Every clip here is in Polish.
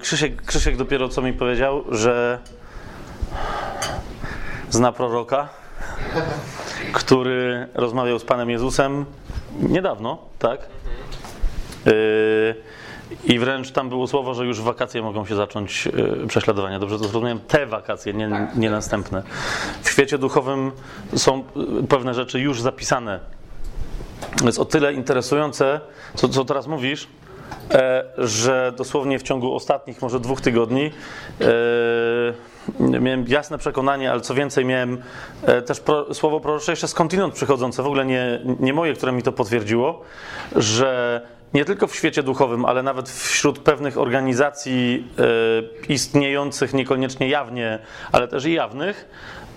Krzysiek, Krzysiek dopiero co mi powiedział, że zna proroka, który rozmawiał z Panem Jezusem niedawno, tak? Yy, I wręcz tam było słowo, że już w wakacje mogą się zacząć yy, prześladowania. Dobrze to zrozumiałem? Te wakacje, nie, nie następne. W świecie duchowym są yy, pewne rzeczy już zapisane. Jest o tyle interesujące, co, co teraz mówisz, że dosłownie w ciągu ostatnich może dwóch tygodni e, miałem jasne przekonanie, ale co więcej miałem e, też pro, słowo prorocze jeszcze skądinąd przychodzące, w ogóle nie, nie moje, które mi to potwierdziło, że nie tylko w świecie duchowym, ale nawet wśród pewnych organizacji e, istniejących niekoniecznie jawnie, ale też i jawnych, e, e,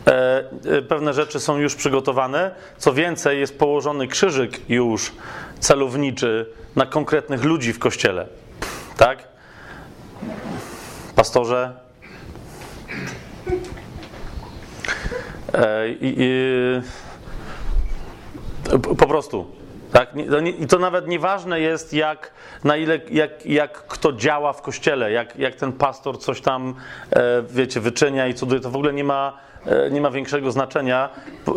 pewne rzeczy są już przygotowane. Co więcej, jest położony krzyżyk już celowniczy na konkretnych ludzi w kościele. Tak? Pastorze. E, i, i, po prostu. Tak? I to nawet nieważne jest, jak, na ile, jak, jak kto działa w kościele, jak, jak ten pastor coś tam, e, wiecie, wyczynia i cuduje. To w ogóle nie ma, e, nie ma większego znaczenia, e,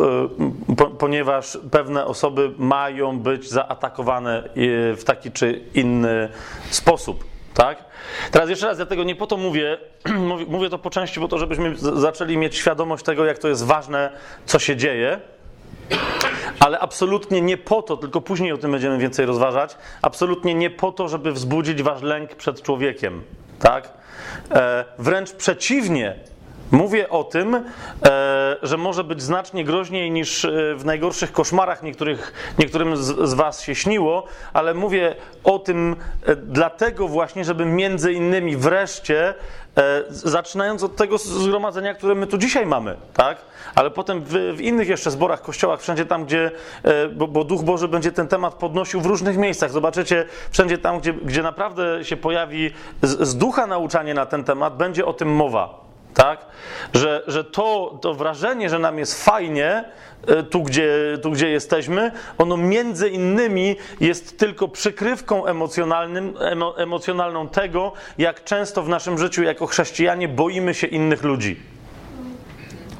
ponieważ pewne osoby mają być zaatakowane w taki czy inny sposób. Tak? Teraz jeszcze raz, ja tego nie po to mówię, mówię to po części po to, żebyśmy zaczęli mieć świadomość tego, jak to jest ważne, co się dzieje. Ale absolutnie nie po to, tylko później o tym będziemy więcej rozważać, absolutnie nie po to, żeby wzbudzić wasz lęk przed człowiekiem. Tak? E, wręcz przeciwnie, Mówię o tym, e, że może być znacznie groźniej niż e, w najgorszych koszmarach niektórych, niektórym z, z, Was się śniło, ale mówię o tym e, dlatego właśnie, żeby między innymi wreszcie, zaczynając od tego zgromadzenia, które my tu dzisiaj mamy, tak? ale potem w, w innych jeszcze zborach, kościołach, wszędzie tam, gdzie, bo, bo, Duch Boży będzie ten temat podnosił w różnych miejscach. Zobaczycie, wszędzie tam, gdzie, gdzie naprawdę się pojawi z, z ducha nauczanie na ten temat, będzie o tym mowa tak? Że, że to, to wrażenie, że nam jest fajnie e, tu gdzie, tu, gdzie jesteśmy, ono między innymi jest tylko przykrywką emocjonalnym, emo, emocjonalną tego, jak często w naszym życiu jako chrześcijanie boimy się innych ludzi.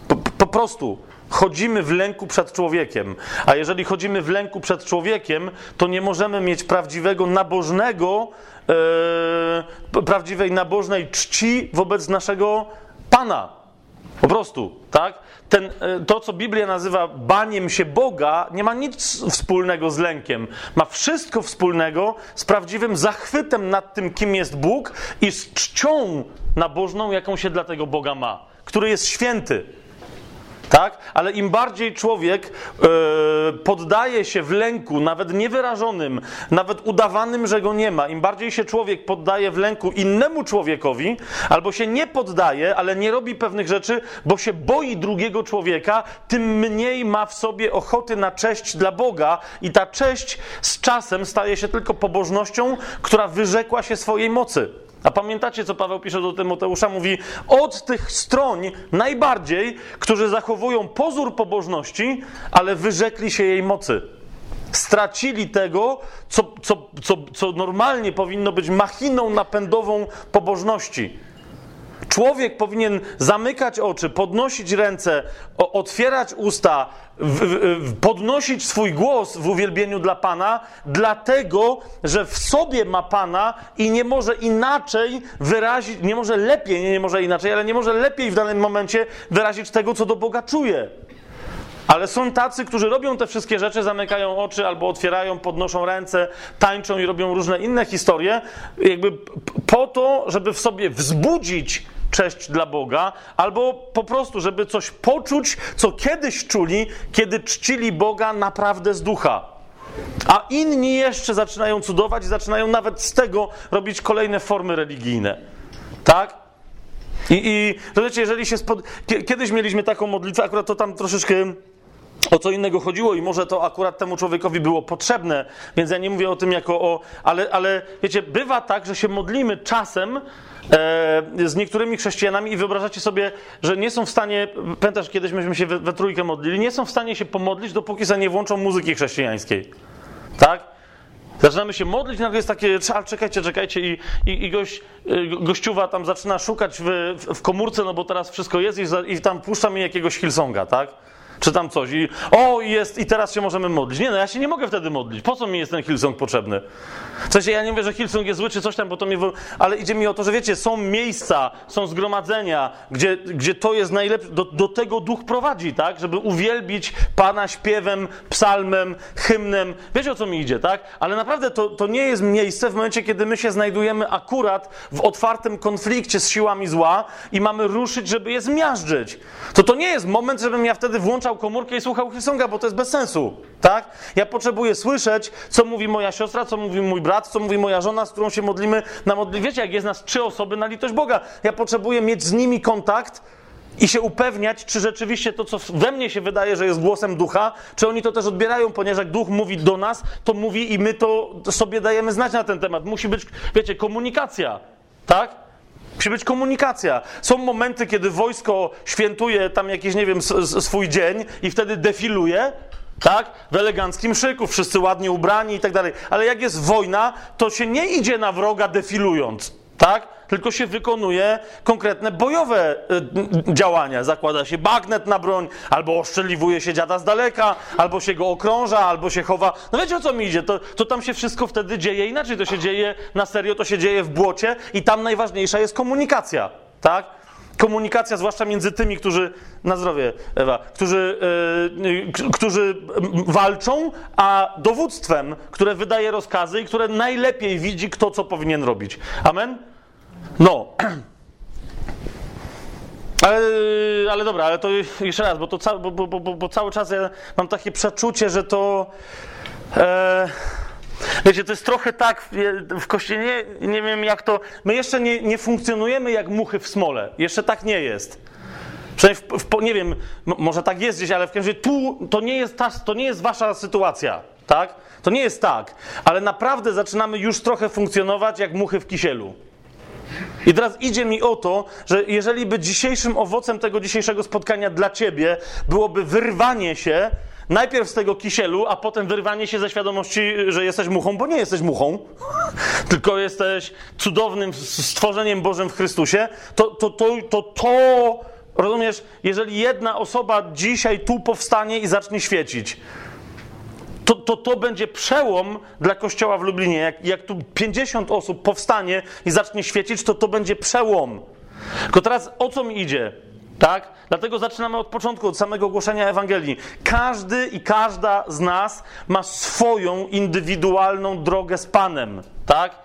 Po, po prostu chodzimy w lęku przed człowiekiem. A jeżeli chodzimy w lęku przed człowiekiem, to nie możemy mieć prawdziwego, nabożnego, yy, prawdziwej, nabożnej czci wobec naszego Pana. Po prostu, tak? Ten, e, to, co Biblia nazywa baniem się Boga, nie ma nic wspólnego z lękiem. Ma wszystko wspólnego z prawdziwym zachwytem nad tym, kim jest Bóg i z czcią nabożną, jaką się dla tego Boga ma, który jest święty. Tak? Ale im bardziej człowiek yy, poddaje się w lęku, nawet niewyrażonym, nawet udawanym, że go nie ma, im bardziej się człowiek poddaje w lęku innemu człowiekowi, albo się nie poddaje, ale nie robi pewnych rzeczy, bo się boi drugiego człowieka, tym mniej ma w sobie ochoty na cześć dla Boga, i ta cześć z czasem staje się tylko pobożnością, która wyrzekła się swojej mocy. A pamiętacie, co Paweł pisze do Tymoteusza? Mówi, od tych stroń najbardziej, którzy zachowują pozór pobożności, ale wyrzekli się jej mocy. Stracili tego, co, co, co, co normalnie powinno być machiną napędową pobożności. Człowiek powinien zamykać oczy, podnosić ręce, otwierać usta, podnosić swój głos w uwielbieniu dla Pana, dlatego, że w sobie ma Pana i nie może inaczej wyrazić, nie może lepiej, nie, nie może inaczej, ale nie może lepiej w danym momencie wyrazić tego, co do Boga czuje. Ale są tacy, którzy robią te wszystkie rzeczy, zamykają oczy albo otwierają, podnoszą ręce, tańczą i robią różne inne historie, jakby po to, żeby w sobie wzbudzić cześć dla Boga, albo po prostu, żeby coś poczuć, co kiedyś czuli, kiedy czcili Boga naprawdę z ducha. A inni jeszcze zaczynają cudować i zaczynają nawet z tego robić kolejne formy religijne. Tak? I, i jeżeli się spod... Kiedyś mieliśmy taką modlitwę, akurat to tam troszeczkę o co innego chodziło i może to akurat temu człowiekowi było potrzebne, więc ja nie mówię o tym jako o... Ale, ale wiecie, bywa tak, że się modlimy czasem e, z niektórymi chrześcijanami i wyobrażacie sobie, że nie są w stanie, pamiętasz, kiedyś myśmy się we, we trójkę modlili, nie są w stanie się pomodlić, dopóki za nie włączą muzyki chrześcijańskiej. Tak? Zaczynamy się modlić, nagle jest takie, czekajcie, czekajcie i, i, i gość, y, gościuwa tam zaczyna szukać w, w, komórce, no bo teraz wszystko jest i, i tam puszcza mi jakiegoś Hillsonga, tak? Czy tam coś i o, jest i teraz się możemy modlić. Nie no, ja się nie mogę wtedy modlić. Po co mi jest ten Hillsong potrzebny? W sensie ja nie mówię, że Hillsong jest zły czy coś tam, bo to mnie... Ale idzie mi o to, że wiecie, są miejsca, są zgromadzenia, gdzie, gdzie to jest najlepsze, do, do tego duch prowadzi, tak? Żeby uwielbić Pana śpiewem, psalmem, hymnem. Wiecie o co mi idzie, tak? Ale naprawdę to, to nie jest miejsce w momencie, kiedy my się znajdujemy akurat w otwartym konflikcie z siłami zła i mamy ruszyć, żeby je zmiażdżyć. To to nie jest moment, żebym ja wtedy włączał komórkę i słuchał Hillsonga, bo to jest bez sensu, tak? Ja potrzebuję słyszeć, co mówi moja siostra, co mówi mój brat, co mówi moja żona, z którą się modlimy na modli. Wiecie, jak jest nas trzy osoby na litość Boga. Ja potrzebuję mieć z nimi kontakt i się upewniać, czy rzeczywiście to, co we mnie się wydaje, że jest głosem ducha, czy oni to też odbierają, ponieważ jak duch mówi do nas, to mówi i my to sobie dajemy znać na ten temat. Musi być, wiecie, komunikacja, tak? Musi być komunikacja. Są momenty, kiedy wojsko świętuje tam jakiś, nie wiem, swój dzień i wtedy defiluje, tak? W eleganckim szyku, wszyscy ładnie ubrani i tak dalej. Ale jak jest wojna, to się nie idzie na wroga defilując, tak? Tylko się wykonuje konkretne bojowe y, działania. Zakłada się bagnet na broń, albo oszczeliwuje się dziada z daleka, albo się go okrąża, albo się chowa. No wiecie o co mi idzie? To, to tam się wszystko wtedy dzieje inaczej. To się dzieje na serio, to się dzieje w błocie i tam najważniejsza jest komunikacja, tak? Komunikacja, zwłaszcza między tymi, którzy, na zdrowie Ewa, którzy, yy, którzy walczą, a dowództwem, które wydaje rozkazy i które najlepiej widzi, kto co powinien robić. Amen? No. Ale, ale dobra, ale to jeszcze raz, bo, to ca, bo, bo, bo, bo cały czas ja mam takie przeczucie, że to. E, Wiecie, to jest trochę tak w kościele, nie, nie wiem jak to. My jeszcze nie, nie funkcjonujemy jak muchy w smole. Jeszcze tak nie jest. Przynajmniej w, w, nie wiem, może tak jest gdzieś, ale w każdym razie tu to nie jest ta, to nie jest wasza sytuacja, tak? To nie jest tak, ale naprawdę zaczynamy już trochę funkcjonować jak muchy w kisielu. I teraz idzie mi o to, że jeżeli by dzisiejszym owocem tego dzisiejszego spotkania dla ciebie byłoby wyrwanie się Najpierw z tego kisielu, a potem wyrwanie się ze świadomości, że jesteś muchą, bo nie jesteś muchą, tylko jesteś cudownym stworzeniem Bożym w Chrystusie, to to, to, to, to rozumiesz, jeżeli jedna osoba dzisiaj tu powstanie i zacznie świecić, to, to, to będzie przełom dla kościoła w Lublinie. Jak, jak tu 50 osób powstanie i zacznie świecić, to to będzie przełom. Tylko teraz o co mi idzie? Tak? Dlatego zaczynamy od początku, od samego głoszenia Ewangelii. Każdy i każda z nas ma swoją indywidualną drogę z Panem. Tak?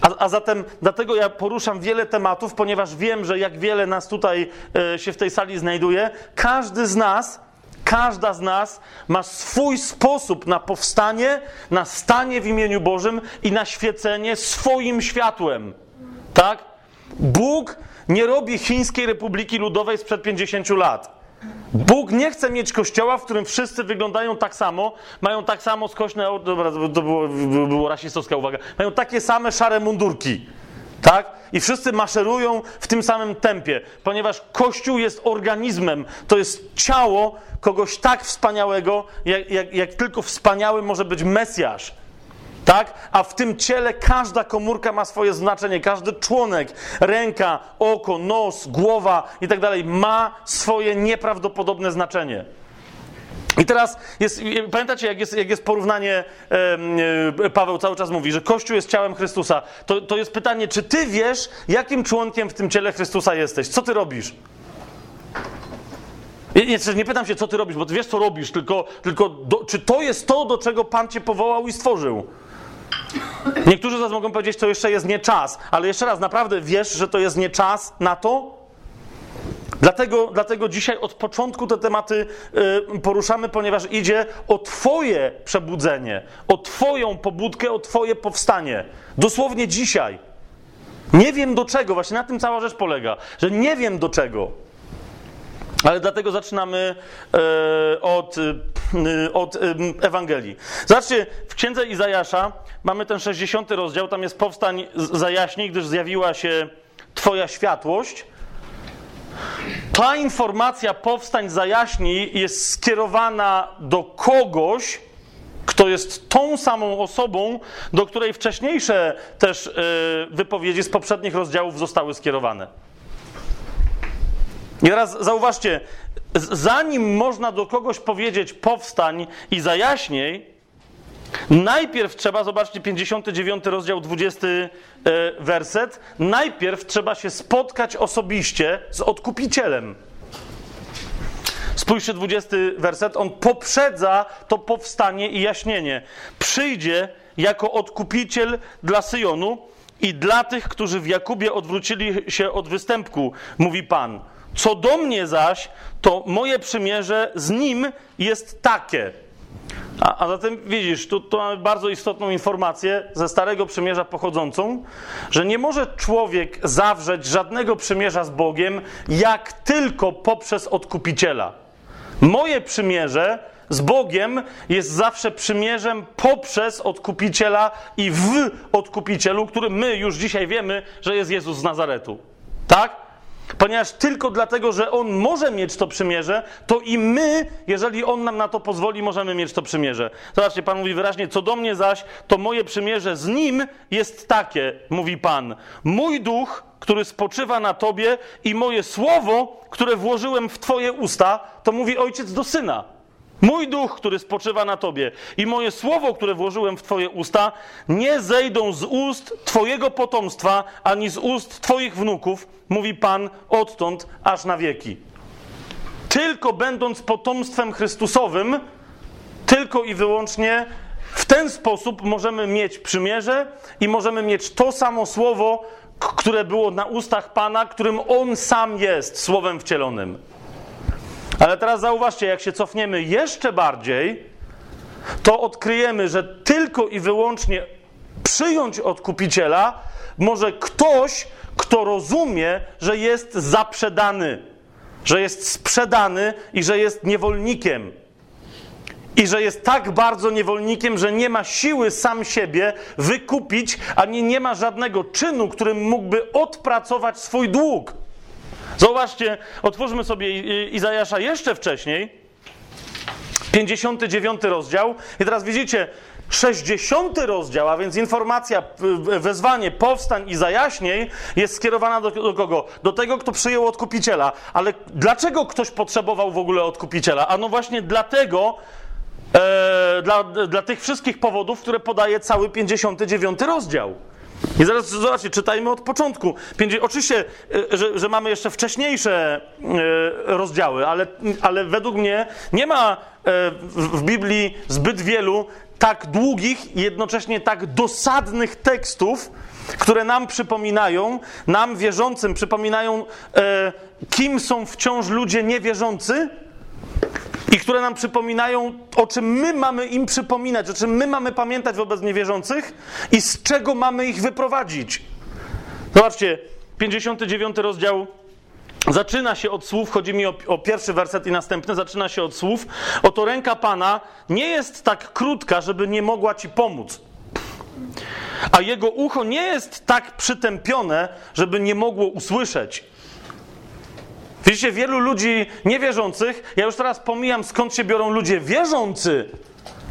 A, a, zatem dlatego ja poruszam wiele tematów, ponieważ wiem, że jak wiele nas tutaj e, się w tej sali znajduje, każdy z nas, każda z nas ma swój sposób na powstanie, na stanie w imieniu Bożym i na świecenie swoim światłem. Tak? Bóg nie robi Chińskiej Republiki Ludowej sprzed 50 lat. Bóg nie chce mieć kościoła, w którym wszyscy wyglądają tak samo, mają tak samo skośne, dobra, to było, było rasistowska uwaga, mają takie same szare mundurki. Tak? I wszyscy maszerują w tym samym tempie, ponieważ Kościół jest organizmem, to jest ciało kogoś tak wspaniałego, jak, jak, jak tylko wspaniały może być Mesjasz. Tak? A w tym ciele każda komórka ma swoje znaczenie, każdy członek, ręka, oko, nos, głowa i tak dalej ma swoje nieprawdopodobne znaczenie. I teraz jest, pamiętacie, jak jest, jak jest porównanie, e, Paweł cały czas mówi, że Kościół jest ciałem Chrystusa. To, to jest pytanie, czy ty wiesz, jakim członkiem w tym ciele Chrystusa jesteś? Co ty robisz? Nie, nie, nie pytam się, co ty robisz, bo ty wiesz, co robisz, tylko, tylko do, czy to jest to, do czego Pan cię powołał i stworzył? Niektórzy z Was mogą powiedzieć, to jeszcze jest nie czas, ale jeszcze raz, naprawdę wiesz, że to jest nie czas na to? Dlatego, dlatego dzisiaj od początku te tematy y, poruszamy, ponieważ idzie o Twoje przebudzenie, o Twoją pobudkę, o Twoje powstanie. Dosłownie dzisiaj. Nie wiem do czego, właśnie na tym cała rzecz polega, że nie wiem do czego. Ale dlatego zaczynamy e, od, e, od e, Ewangelii. Zobaczcie, w księdze Izajasza mamy ten 60 rozdział, tam jest powstań zajaśnij, gdyż zjawiła się Twoja światłość. Ta informacja powstań zajaśnij jest skierowana do kogoś, kto jest tą samą osobą, do której wcześniejsze też wypowiedzi z poprzednich rozdziałów zostały skierowane. I teraz zauważcie, zanim można do kogoś powiedzieć powstań i zajaśniej, najpierw trzeba, zobaczcie, 59 rozdział, 20 e, werset, najpierw trzeba się spotkać osobiście z odkupicielem. Spójrzcie, 20 werset, on poprzedza to powstanie i jaśnienie. Przyjdzie jako odkupiciel dla Syjonu i dla tych, którzy w Jakubie odwrócili się od występku, mówi Pan. Co do mnie zaś, to moje przymierze z nim jest takie. A, a zatem widzisz, tu, tu mamy bardzo istotną informację ze Starego Przymierza pochodzącą, że nie może człowiek zawrzeć żadnego przymierza z Bogiem, jak tylko poprzez odkupiciela. Moje przymierze z Bogiem jest zawsze przymierzem poprzez odkupiciela i w odkupicielu, który my już dzisiaj wiemy, że jest Jezus z Nazaretu. Tak? Ponieważ tylko dlatego, że On może mieć to przymierze, to i my, jeżeli On nam na to pozwoli, możemy mieć to przymierze. Zobaczcie, Pan mówi wyraźnie, co do mnie zaś, to moje przymierze z Nim jest takie, mówi Pan. Mój duch, który spoczywa na Tobie i moje słowo, które włożyłem w Twoje usta, to mówi Ojciec do Syna. Mój duch, który spoczywa na tobie, i moje słowo, które włożyłem w twoje usta, nie zejdą z ust twojego potomstwa, ani z ust twoich wnuków, mówi Pan, odtąd aż na wieki. Tylko będąc potomstwem Chrystusowym, tylko i wyłącznie w ten sposób możemy mieć przymierze i możemy mieć to samo słowo, które było na ustach Pana, którym On sam jest, słowem wcielonym. Ale teraz zauważcie, jak się cofniemy jeszcze bardziej, to odkryjemy, że tylko i wyłącznie przyjąć odkupiciela może ktoś, kto rozumie, że jest zaprzedany, że jest sprzedany i że jest niewolnikiem. I że jest tak bardzo niewolnikiem, że nie ma siły sam siebie wykupić, ani nie ma żadnego czynu, którym mógłby odpracować swój dług. Zobaczcie, otwórzmy sobie Izajasza jeszcze wcześniej, 59 rozdział. I teraz widzicie, 60 rozdział, a więc informacja, wezwanie, powstań i zajaśniej jest skierowana do, do, kogo? Do tego, kto przyjął odkupiciela. Ale dlaczego ktoś potrzebował w ogóle odkupiciela? A no właśnie dlatego, e, dla, dla tych wszystkich powodów, które podaje cały 59 rozdział. I zaraz zobaczcie, czytajmy od początku. Oczywiście, e, że, że mamy jeszcze wcześniejsze e, rozdziały, ale, ale według mnie nie ma e, w Biblii zbyt wielu tak długich i jednocześnie tak dosadnych tekstów, które nam przypominają, nam wierzącym przypominają, kim są wciąż ludzie niewierzący, i które nam przypominają, o czym my mamy im przypominać, o czym my mamy pamiętać wobec niewierzących i z czego mamy ich wyprowadzić. Zobaczcie, 59 rozdział zaczyna się od słów, chodzi mi o, o, pierwszy werset i następny, zaczyna się od słów. Oto ręka Pana nie jest tak krótka, żeby nie mogła ci pomóc. A jego ucho nie jest tak przytępione, żeby nie mogło usłyszeć. Widzicie, wielu ludzi niewierzących, ja już teraz pomijam skąd się biorą ludzie wierzący,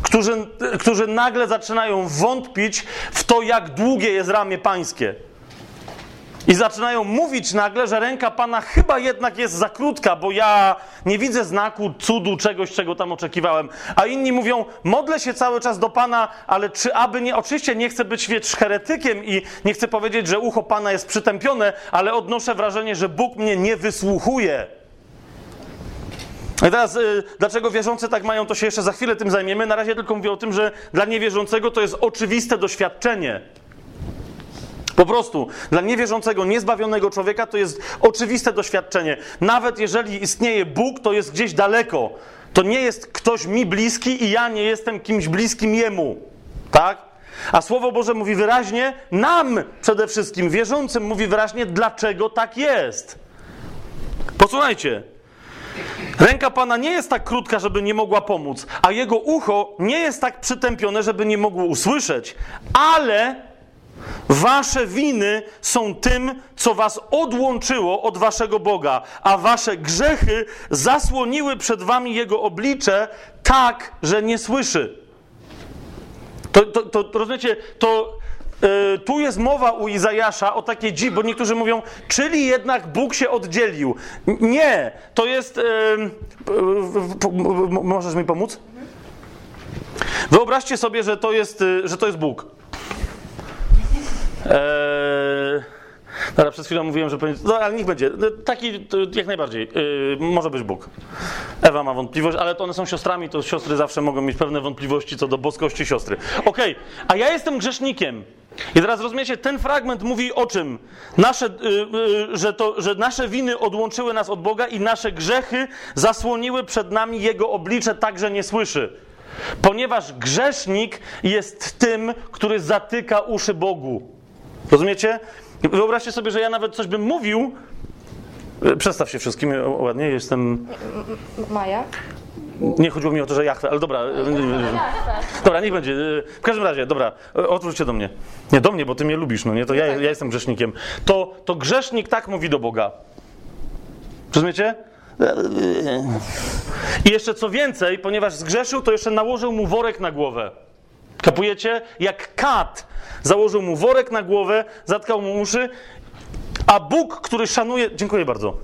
którzy, którzy nagle zaczynają wątpić w to, jak długie jest ramię pańskie. I zaczynają mówić nagle, że ręka Pana chyba jednak jest za krótka, bo ja nie widzę znaku, cudu, czegoś, czego tam oczekiwałem. A inni mówią, modlę się cały czas do Pana, ale czy aby nie, oczywiście nie chcę być wiecz heretykiem i nie chcę powiedzieć, że ucho Pana jest przytępione, ale odnoszę wrażenie, że Bóg mnie nie wysłuchuje. I teraz, y, dlaczego wierzący tak mają, to się jeszcze za chwilę tym zajmiemy. Na razie tylko mówię o tym, że dla niewierzącego to jest oczywiste doświadczenie. Po prostu dla niewierzącego, niezbawionego człowieka to jest oczywiste doświadczenie. Nawet jeżeli istnieje Bóg, to jest gdzieś daleko. To nie jest ktoś mi bliski i ja nie jestem kimś bliskim jemu. Tak? A Słowo Boże mówi wyraźnie, nam przede wszystkim, wierzącym, mówi wyraźnie, dlaczego tak jest. Posłuchajcie. Ręka Pana nie jest tak krótka, żeby nie mogła pomóc, a jego ucho nie jest tak przytępione, żeby nie mogło usłyszeć, ale Wasze winy są tym, co was odłączyło od waszego Boga, a wasze grzechy zasłoniły przed wami jego oblicze tak, że nie słyszy. To, to, to rozumiecie, to yy, tu jest mowa u Izajasza o takiej dzi, bo niektórzy mówią, czyli jednak Bóg się oddzielił. Nie, to jest. Yy, możesz mi pomóc? Wyobraźcie sobie, że to jest, yy, że to jest Bóg. Eee, dobra, przez chwilę mówiłem, że powinien. No, ale niech będzie. Taki to jak najbardziej. Yy, może być Bóg. Ewa ma wątpliwość, ale to one są siostrami, to siostry zawsze mogą mieć pewne wątpliwości co do boskości siostry. Okej, a ja jestem grzesznikiem. I teraz rozumiecie, ten fragment mówi o czym? Nasze, yy, yy, że, to, że nasze winy odłączyły nas od Boga i nasze grzechy zasłoniły przed nami Jego oblicze, tak że nie słyszy. Ponieważ grzesznik jest tym, który zatyka uszy Bogu. Rozumiecie? Wyobraźcie sobie, że ja nawet coś bym mówił. E, Przestaw się wszystkim e, ładnie, jestem. Maja? Nie chodziło mi o to, że Jachwę, ale dobra. e, Dobra, niech będzie. W każdym razie, dobra, odwróć się do mnie. Nie do mnie, bo ty mnie lubisz, no nie? To ja, ja jestem grzesznikiem. To, to grzesznik tak mówi do Boga. Rozumiecie? I jeszcze co więcej, ponieważ zgrzeszył, to jeszcze nałożył mu worek na głowę. Kapujecie? Jak kat założył mu worek na głowę, zatkał mu uszy, a Bóg, który szanuje. Dziękuję bardzo.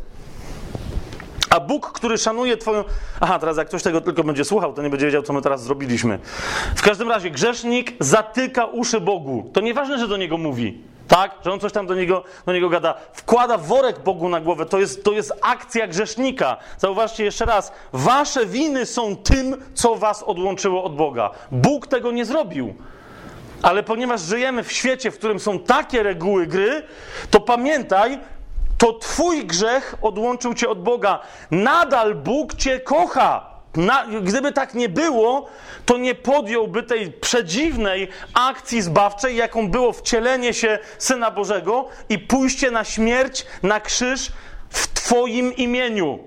A Bóg, który szanuje Twoją. Aha, teraz jak ktoś tego tylko będzie słuchał, to nie będzie wiedział, co my teraz zrobiliśmy. W każdym razie, grzesznik zatyka uszy Bogu. To nieważne, że do niego mówi. Tak? Że on coś tam do niego, do niego gada. Wkłada worek Bogu na głowę. To jest, to jest akcja grzesznika. Zauważcie jeszcze raz. Wasze winy są tym, co was odłączyło od Boga. Bóg tego nie zrobił. Ale ponieważ żyjemy w świecie, w którym są takie reguły gry, to pamiętaj, to Twój grzech odłączył Cię od Boga. Nadal Bóg Cię kocha. Na, gdyby tak nie było, to nie podjąłby tej przedziwnej akcji zbawczej, jaką było wcielenie się Syna Bożego i pójście na śmierć, na krzyż w Twoim imieniu.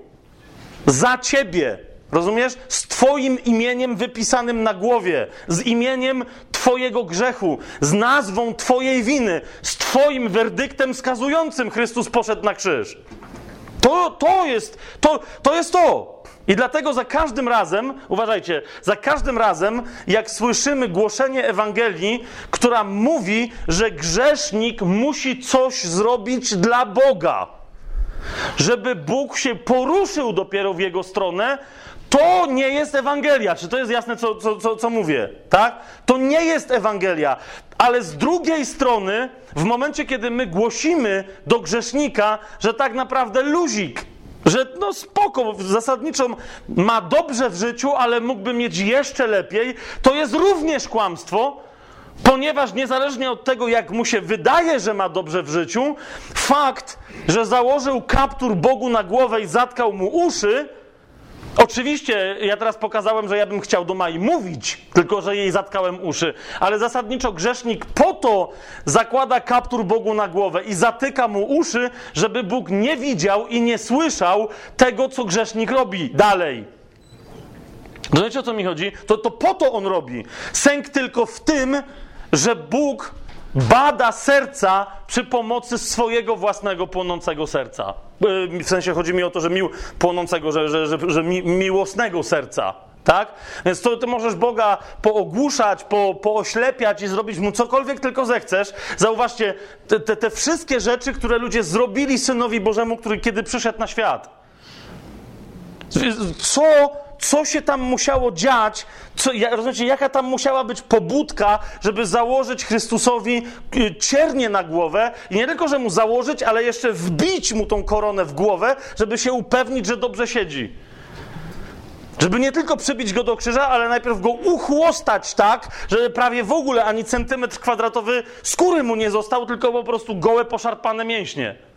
Za Ciebie. Rozumiesz? Z Twoim imieniem wypisanym na głowie, z imieniem Twojego grzechu, z nazwą Twojej winy, z Twoim werdyktem skazującym Chrystus poszedł na krzyż. To, to, jest, to, to jest to. I dlatego za każdym razem, uważajcie, za każdym razem, jak słyszymy głoszenie Ewangelii, która mówi, że grzesznik musi coś zrobić dla Boga, żeby Bóg się poruszył dopiero w jego stronę, to nie jest Ewangelia. Czy to jest jasne, co, co, co, co mówię? Tak? To nie jest Ewangelia. Ale z drugiej strony, w momencie, kiedy my głosimy do grzesznika, że tak naprawdę luzik, że no spoko, zasadniczo ma dobrze w życiu, ale mógłby mieć jeszcze lepiej, to jest również kłamstwo, ponieważ niezależnie od tego, jak mu się wydaje, że ma dobrze w życiu, fakt, że założył kaptur Bogu na głowę i zatkał mu uszy, Oczywiście, ja teraz pokazałem, że ja bym chciał do Mai mówić, tylko że jej zatkałem uszy, ale zasadniczo grzesznik po to zakłada kaptur Bogu na głowę i zatyka mu uszy, żeby Bóg nie widział i nie słyszał tego, co grzesznik robi dalej. Rozumiecie, o co mi chodzi? To, to po to on robi. Sęk tylko w tym, że Bóg bada serca przy pomocy swojego własnego płonącego serca. W sensie chodzi mi o to, że mił płonącego, że, że, że, że mi, miłosnego serca. Tak? Więc to ty możesz Boga poogłuszać, po, pooślepiać i zrobić mu cokolwiek tylko zechcesz. Zauważcie, te, te, te wszystkie rzeczy, które ludzie zrobili synowi Bożemu, który kiedy przyszedł na świat. Co co się tam musiało dziać, co, rozumiecie, jaka tam musiała być pobudka, żeby założyć Chrystusowi y, ciernie na głowę i nie tylko, że mu założyć, ale jeszcze wbić mu tą koronę w głowę, żeby się upewnić, że dobrze siedzi. Żeby nie tylko przybić go do krzyża, ale najpierw go uchłostać tak, że prawie w ogóle ani centymetr kwadratowy skóry mu nie został, tylko po prostu gołe, poszarpane mięśnie.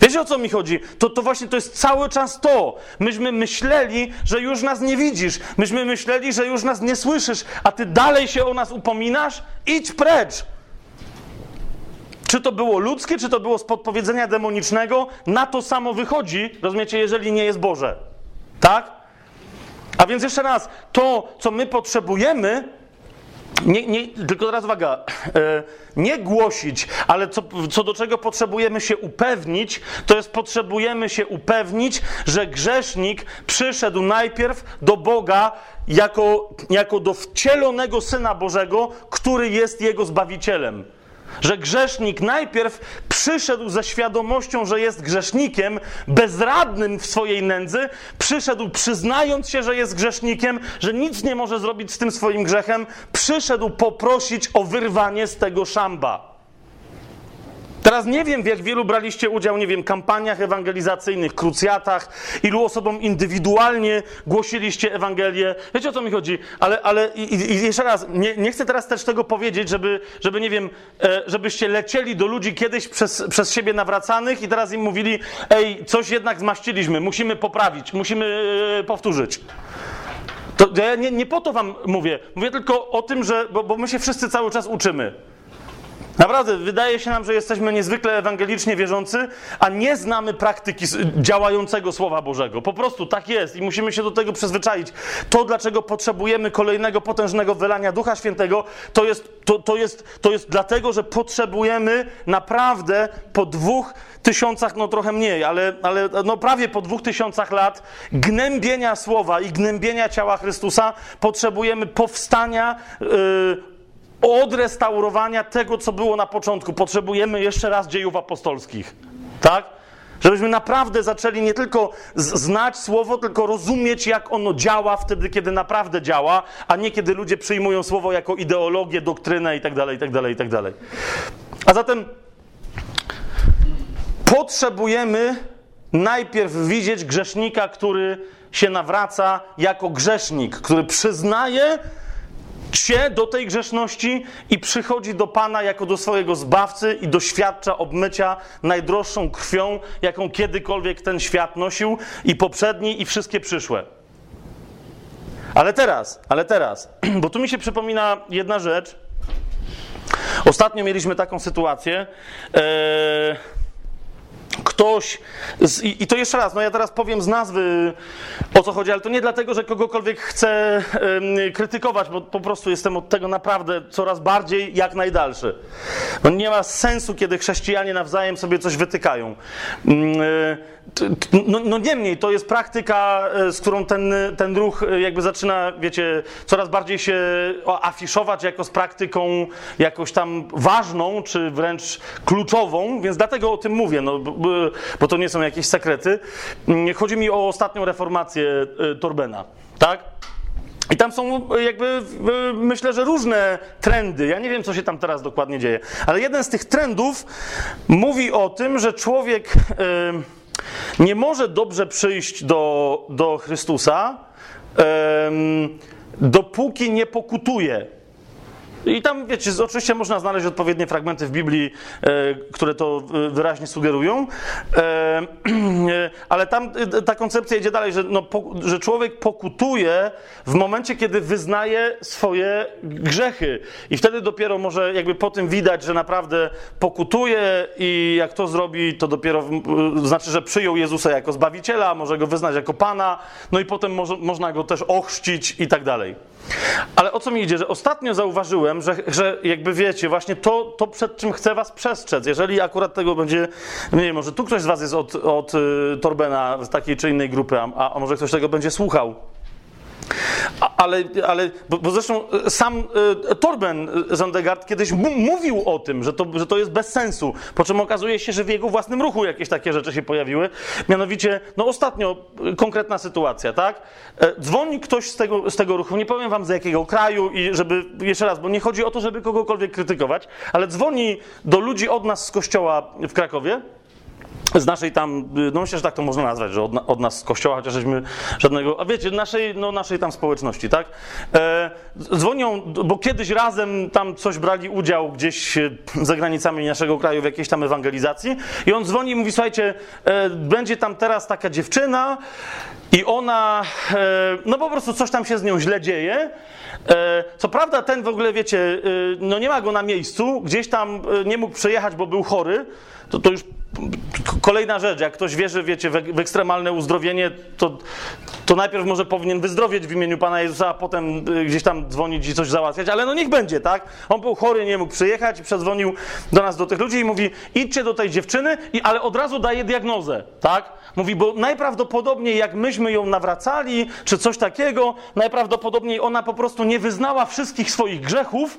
Wiecie o co mi chodzi? To, to właśnie to jest cały czas to. Myśmy myśleli, że już nas nie widzisz. Myśmy myśleli, że już nas nie słyszysz, a ty dalej się o nas upominasz? Idź precz! Czy to było ludzkie, czy to było z podpowiedzenia demonicznego? Na to samo wychodzi, rozumiecie, jeżeli nie jest Boże. Tak? A więc jeszcze raz, to, co my potrzebujemy, nie, nie, tylko teraz uwaga, e, nie głosić, ale co, co do czego potrzebujemy się upewnić, to jest potrzebujemy się upewnić, że grzesznik przyszedł najpierw do Boga jako, jako do wcielonego Syna Bożego, który jest Jego Zbawicielem. Że grzesznik najpierw przyszedł ze świadomością, że jest grzesznikiem, bezradnym w swojej nędzy, przyszedł przyznając się, że jest grzesznikiem, że nic nie może zrobić z tym swoim grzechem, przyszedł poprosić o wyrwanie z tego szamba. Teraz nie wiem, w jak wielu braliście udział, nie wiem, kampaniach ewangelizacyjnych, krucjatach, ilu osobom indywidualnie głosiliście Ewangelię. Wiecie o co mi chodzi? Ale, ale i, i jeszcze raz, nie, nie, chcę teraz też tego powiedzieć, żeby, żeby nie wiem, e, żebyście lecieli do ludzi kiedyś przez, przez siebie nawracanych i teraz im mówili, ej, coś jednak zmaściliśmy, musimy poprawić, musimy e, powtórzyć. To ja nie, nie po to wam mówię. Mówię tylko o tym, że, bo, bo my się wszyscy cały czas uczymy. Naprawdę, wydaje się nam, że jesteśmy niezwykle ewangelicznie wierzący, a nie znamy praktyki działającego Słowa Bożego. Po prostu tak jest i musimy się do tego przyzwyczaić. To, dlaczego potrzebujemy kolejnego potężnego wylania Ducha Świętego, to jest, to, to jest, to jest dlatego, że potrzebujemy naprawdę po dwóch tysiącach, no trochę mniej, ale, ale no prawie po dwóch tysiącach lat gnębienia Słowa i gnębienia ciała Chrystusa potrzebujemy powstania, yy, odrestaurowania tego, co było na początku. Potrzebujemy jeszcze raz dziejów apostolskich. Tak? Żebyśmy naprawdę zaczęli nie tylko znać słowo, tylko rozumieć, jak ono działa wtedy, kiedy naprawdę działa, a nie kiedy ludzie przyjmują słowo jako ideologię, doktrynę itd., itd., itd. A zatem potrzebujemy najpierw widzieć grzesznika, który się nawraca jako grzesznik, który przyznaje, się do tej grzeszności i przychodzi do Pana jako do swojego zbawcy i doświadcza obmycia najdroższą krwią, jaką kiedykolwiek ten świat nosił, i poprzedni, i wszystkie przyszłe. Ale teraz, ale teraz, bo tu mi się przypomina jedna rzecz. Ostatnio mieliśmy taką sytuację. Yy, ktoś, z, i, i, to jeszcze raz, no ja teraz powiem z nazwy o co chodzi, ale to nie dlatego, że kogokolwiek chcę krytykować, bo po prostu jestem od tego naprawdę coraz bardziej jak najdalszy. No nie ma sensu, kiedy chrześcijanie nawzajem sobie coś wytykają. Mm, y, no, no niemniej, to jest praktyka, e, z którą ten, ten ruch e, jakby zaczyna, wiecie, coraz bardziej się afiszować jako z praktyką jakoś tam ważną, czy wręcz kluczową, więc dlatego o tym mówię, no, bo to nie są jakieś sekrety. Mm, chodzi mi o ostatnią reformację e, Torbena, tak? I tam są jakby, myślę, że różne trendy. Ja nie wiem, co się tam teraz dokładnie dzieje, ale jeden z tych trendów mówi o tym, że człowiek. Nie może dobrze przyjść do, do Chrystusa, dopóki nie pokutuje. I tam, wiecie, oczywiście można znaleźć odpowiednie fragmenty w Biblii, e, które to e, wyraźnie sugerują, e, ale tam ta koncepcja idzie dalej, że, no, że człowiek pokutuje w momencie, kiedy wyznaje swoje grzechy. I wtedy dopiero może jakby po tym widać, że naprawdę pokutuje i jak to zrobi, to dopiero znaczy, że przyjął Jezusa jako Zbawiciela, może go wyznać jako Pana, no i potem może, można go też ochrzcić i tak dalej. Ale o co mi idzie, że ostatnio zauważyłem, że, że jakby wiecie, właśnie to, to, przed czym chcę was przestrzec, jeżeli akurat tego będzie, nie wiem, może tu ktoś z was jest od, od y, Torbena z takiej czy innej grupy, a, a może ktoś tego będzie słuchał. Ale, ale bo, bo zresztą e, sam e, Torben Zondegard kiedyś mówił o tym, że to, że to jest bez sensu, po czym okazuje się, że w jego własnym ruchu jakieś takie rzeczy się pojawiły. Mianowicie, no ostatnio e, konkretna sytuacja, tak? Dzwoni ktoś z tego, z tego ruchu, nie powiem wam z jakiego kraju i żeby, jeszcze raz, bo nie chodzi o to, żeby kogokolwiek krytykować, ale dzwoni do ludzi od nas z kościoła w Krakowie, z naszej tam, no myślę, że tak to można nazwać, że od, od nas z kościoła, chociaż żeśmy żadnego, a wiecie, naszej, no naszej tam społeczności, tak? E, dzwonią, bo kiedyś razem tam coś brali udział gdzieś za granicami naszego kraju w jakiejś tam ewangelizacji i on dzwoni i mówi, słuchajcie, e, będzie tam teraz taka dziewczyna i ona, e, no po prostu coś tam się z nią źle dzieje, e, co prawda ten w ogóle, wiecie, e, no nie ma go na miejscu, gdzieś tam e, nie mógł przejechać, bo był chory, to, to już kolejna rzecz, jak ktoś wierzy, wiecie, w, ekstremalne uzdrowienie, to, to najpierw może powinien wyzdrowieć w imieniu Pana Jezusa, a potem gdzieś tam dzwonić i coś załatwiać, ale no niech będzie, tak? On był chory, nie mógł przyjechać i przedzwonił do nas, do tych ludzi i mówi, idźcie do tej dziewczyny, i, ale od razu daje diagnozę, tak? Mówi, bo najprawdopodobniej jak myśmy ją nawracali, czy coś takiego, najprawdopodobniej ona po prostu nie wyznała wszystkich swoich grzechów,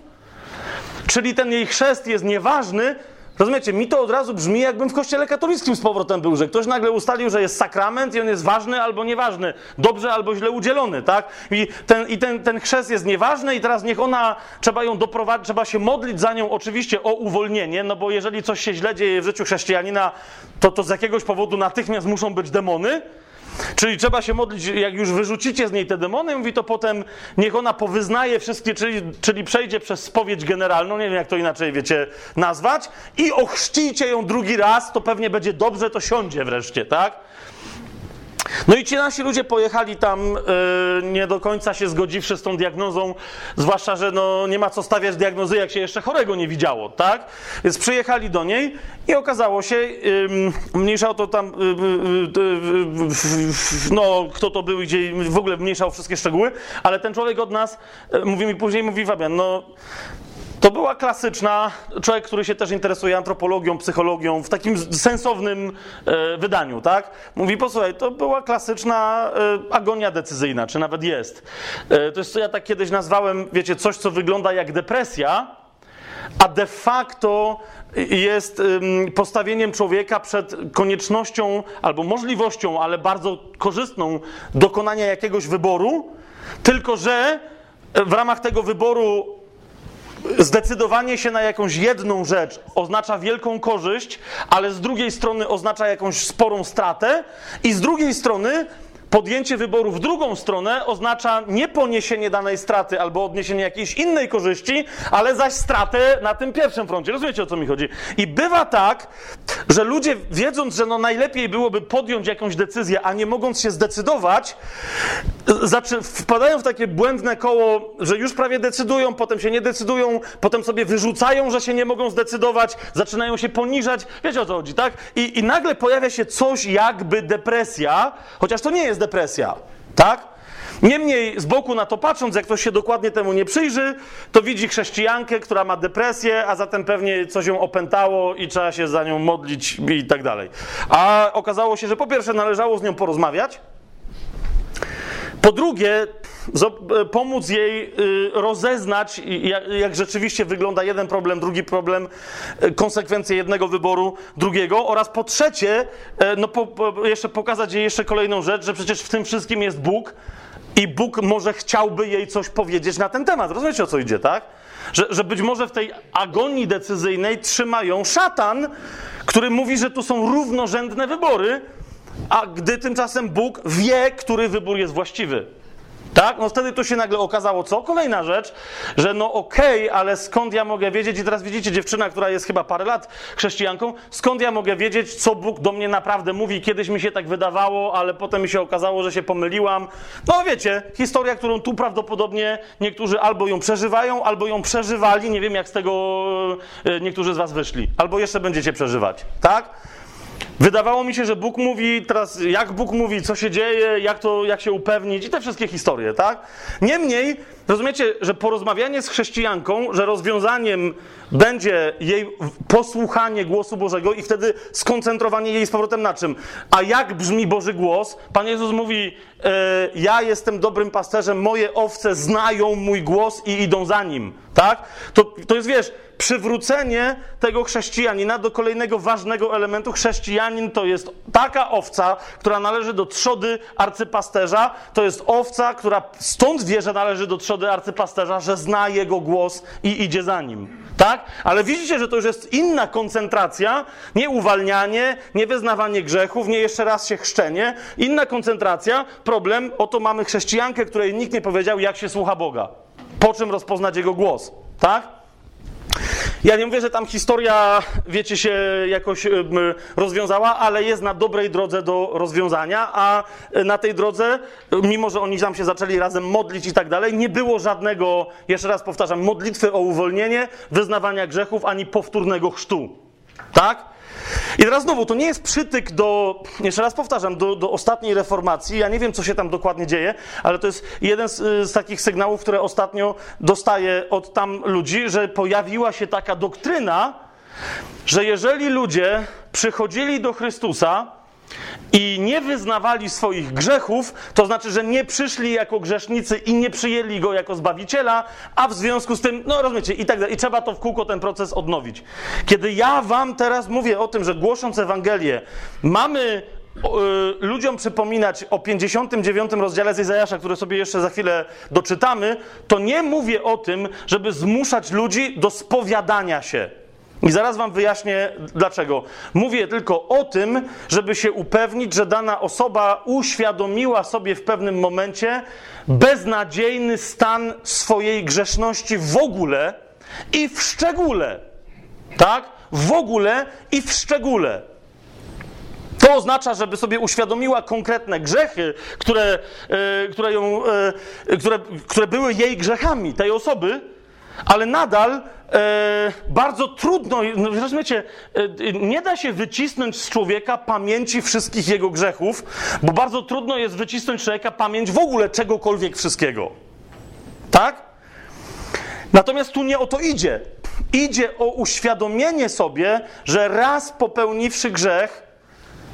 czyli ten jej chrzest jest nieważny, Rozumiecie, mi to od razu brzmi, jakbym w kościele katolickim z powrotem był, że ktoś nagle ustalił, że jest sakrament i on jest ważny albo nieważny, dobrze albo źle udzielony, tak? I ten, i ten, ten chrzest jest nieważny i teraz niech ona, trzeba ją doprowadzić, trzeba się modlić za nią oczywiście o uwolnienie, no bo jeżeli coś się źle dzieje w życiu chrześcijanina, to to z jakiegoś powodu natychmiast muszą być demony, Czyli trzeba się modlić, jak już wyrzucicie z niej te demony, mówi to potem, niech ona powyznaje wszystkie, czyli, czyli przejdzie przez spowiedź generalną, nie wiem jak to inaczej wiecie nazwać, i ochrzcijcie ją drugi raz, to pewnie będzie dobrze, to siądzie wreszcie, tak? No i ci nasi ludzie pojechali tam yy, nie do końca się zgodziwszy z tą diagnozą, zwłaszcza, że no, nie ma co stawiać diagnozy, jak się jeszcze chorego nie widziało, tak? Więc przyjechali do niej i okazało się, yy, mniejsza o to tam, yy, no kto to był, gdzie w ogóle mniejszał wszystkie szczegóły, ale ten człowiek od nas, mówi mi później, mówi Fabian, no to była klasyczna, człowiek, który się też interesuje antropologią, psychologią, w takim sensownym e, wydaniu, tak? Mówi, posłuchaj, to była klasyczna e, agonia decyzyjna, czy nawet jest. E, to jest, co ja tak kiedyś nazwałem, wiecie, coś, co wygląda jak depresja, a de facto jest postawieniem człowieka przed koniecznością albo możliwością, ale bardzo korzystną dokonania jakiegoś wyboru, tylko że w ramach tego wyboru zdecydowanie się na jakąś jedną rzecz oznacza wielką korzyść, ale z drugiej strony oznacza jakąś sporą stratę, i z drugiej strony podjęcie wyboru w drugą stronę oznacza nie poniesienie danej straty albo odniesienie jakiejś innej korzyści, ale zaś stratę na tym pierwszym froncie. Rozumiecie o co mi chodzi? I bywa tak, że ludzie wiedząc, że no najlepiej byłoby podjąć jakąś decyzję, a nie mogąc się zdecydować, wpadają w takie błędne koło, że już prawie decydują, potem się nie decydują, potem sobie wyrzucają, że się nie mogą zdecydować, zaczynają się poniżać. Wiecie o co chodzi, tak? I, i nagle pojawia się coś jakby depresja, chociaż to nie jest depresja, tak? Niemniej z boku na to patrząc, jak ktoś się dokładnie temu nie przyjrzy, to widzi chrześcijankę, która ma depresję, a zatem pewnie coś ją opętało i trzeba się za nią modlić i tak dalej. A okazało się, że po pierwsze należało z nią porozmawiać, po drugie, pomóc jej y, rozeznać, jak rzeczywiście wygląda jeden problem, drugi problem, e, konsekwencje jednego wyboru, drugiego, oraz po trzecie, e, no po, po, jeszcze pokazać jej jeszcze kolejną rzecz, że przecież w tym wszystkim jest Bóg i Bóg może chciałby jej coś powiedzieć na ten temat. Rozumiecie o co idzie, tak? Że, że być może w tej agonii decyzyjnej trzymają szatan, który mówi, że tu są równorzędne wybory, a gdy tymczasem Bóg wie, który wybór jest właściwy. Tak? No wtedy to się nagle okazało, co? Kolejna rzecz, że no okej, okay, ale skąd ja mogę wiedzieć, i teraz widzicie, dziewczyna, która jest chyba parę lat chrześcijanką, skąd ja mogę wiedzieć, co Bóg do mnie naprawdę mówi? Kiedyś mi się tak wydawało, ale potem mi się okazało, że się pomyliłam. No wiecie, historia, którą tu prawdopodobnie niektórzy albo ją przeżywają, albo ją przeżywali, nie wiem jak z tego e, niektórzy z was wyszli. Albo jeszcze będziecie przeżywać, tak? Wydawało mi się, że Bóg mówi teraz, jak Bóg mówi, co się dzieje, jak, to, jak się upewnić i te wszystkie historie, tak? Niemniej, rozumiecie, że porozmawianie z chrześcijanką, że rozwiązaniem będzie jej posłuchanie głosu Bożego i wtedy skoncentrowanie jej z powrotem na czym? A jak brzmi Boży głos? Pan Jezus mówi, e, ja jestem dobrym pasterzem, moje owce znają mój głos i idą za nim, tak? To, to jest, wiesz, przywrócenie tego chrześcijanina do kolejnego ważnego elementu. Chrześcijanin to jest taka owca, która należy do trzody arcypasterza. To jest owca, która stąd wie, że należy do trzody arcypasterza, że zna jego głos i idzie za nim. Tak? Ale widzicie, że to już jest inna koncentracja, nie uwalnianie, nie wyznawanie grzechów, nie jeszcze raz się chrzczenie. Inna koncentracja, problem, oto mamy chrześcijankę, której nikt nie powiedział, jak się słucha Boga. Po czym rozpoznać jego głos. Tak? Ja nie mówię, że tam historia, wiecie, się jakoś rozwiązała, ale jest na dobrej drodze do rozwiązania, a na tej drodze, mimo że oni tam się zaczęli razem modlić i tak dalej, nie było żadnego, jeszcze raz powtarzam, modlitwy o uwolnienie, wyznawania grzechów, ani powtórnego chrztu. Tak? I teraz znowu, to nie jest przytyk do, jeszcze raz powtarzam, do, do ostatniej reformacji. Ja nie wiem, co się tam dokładnie dzieje, ale to jest jeden z, z, takich sygnałów, które ostatnio dostaję od tam ludzi, że pojawiła się taka doktryna, że jeżeli ludzie przychodzili do Chrystusa, i nie wyznawali swoich grzechów, to znaczy, że nie przyszli jako grzesznicy i nie przyjęli go jako zbawiciela, a w związku z tym, no rozumiecie, i tak dalej. I trzeba to w kółko ten proces odnowić. Kiedy ja wam teraz mówię o tym, że głosząc Ewangelię, mamy y, ludziom przypominać o 59 rozdziale z Izajasza, który sobie jeszcze za chwilę doczytamy, to nie mówię o tym, żeby zmuszać ludzi do spowiadania się. I zaraz Wam wyjaśnię dlaczego. Mówię tylko o tym, żeby się upewnić, że dana osoba uświadomiła sobie w pewnym momencie beznadziejny stan swojej grzeszności w ogóle i w szczególe. Tak? W ogóle i w szczególe. To oznacza, żeby sobie uświadomiła konkretne grzechy, które, yy, które, ją, yy, które, które były jej grzechami, tej osoby, ale nadal e, bardzo trudno, no, rozumiecie, e, nie da się wycisnąć z człowieka pamięci wszystkich jego grzechów, bo bardzo trudno jest wycisnąć z człowieka pamięć w ogóle czegokolwiek wszystkiego. Tak? Natomiast tu nie o to idzie. Idzie o uświadomienie sobie, że raz popełniwszy grzech,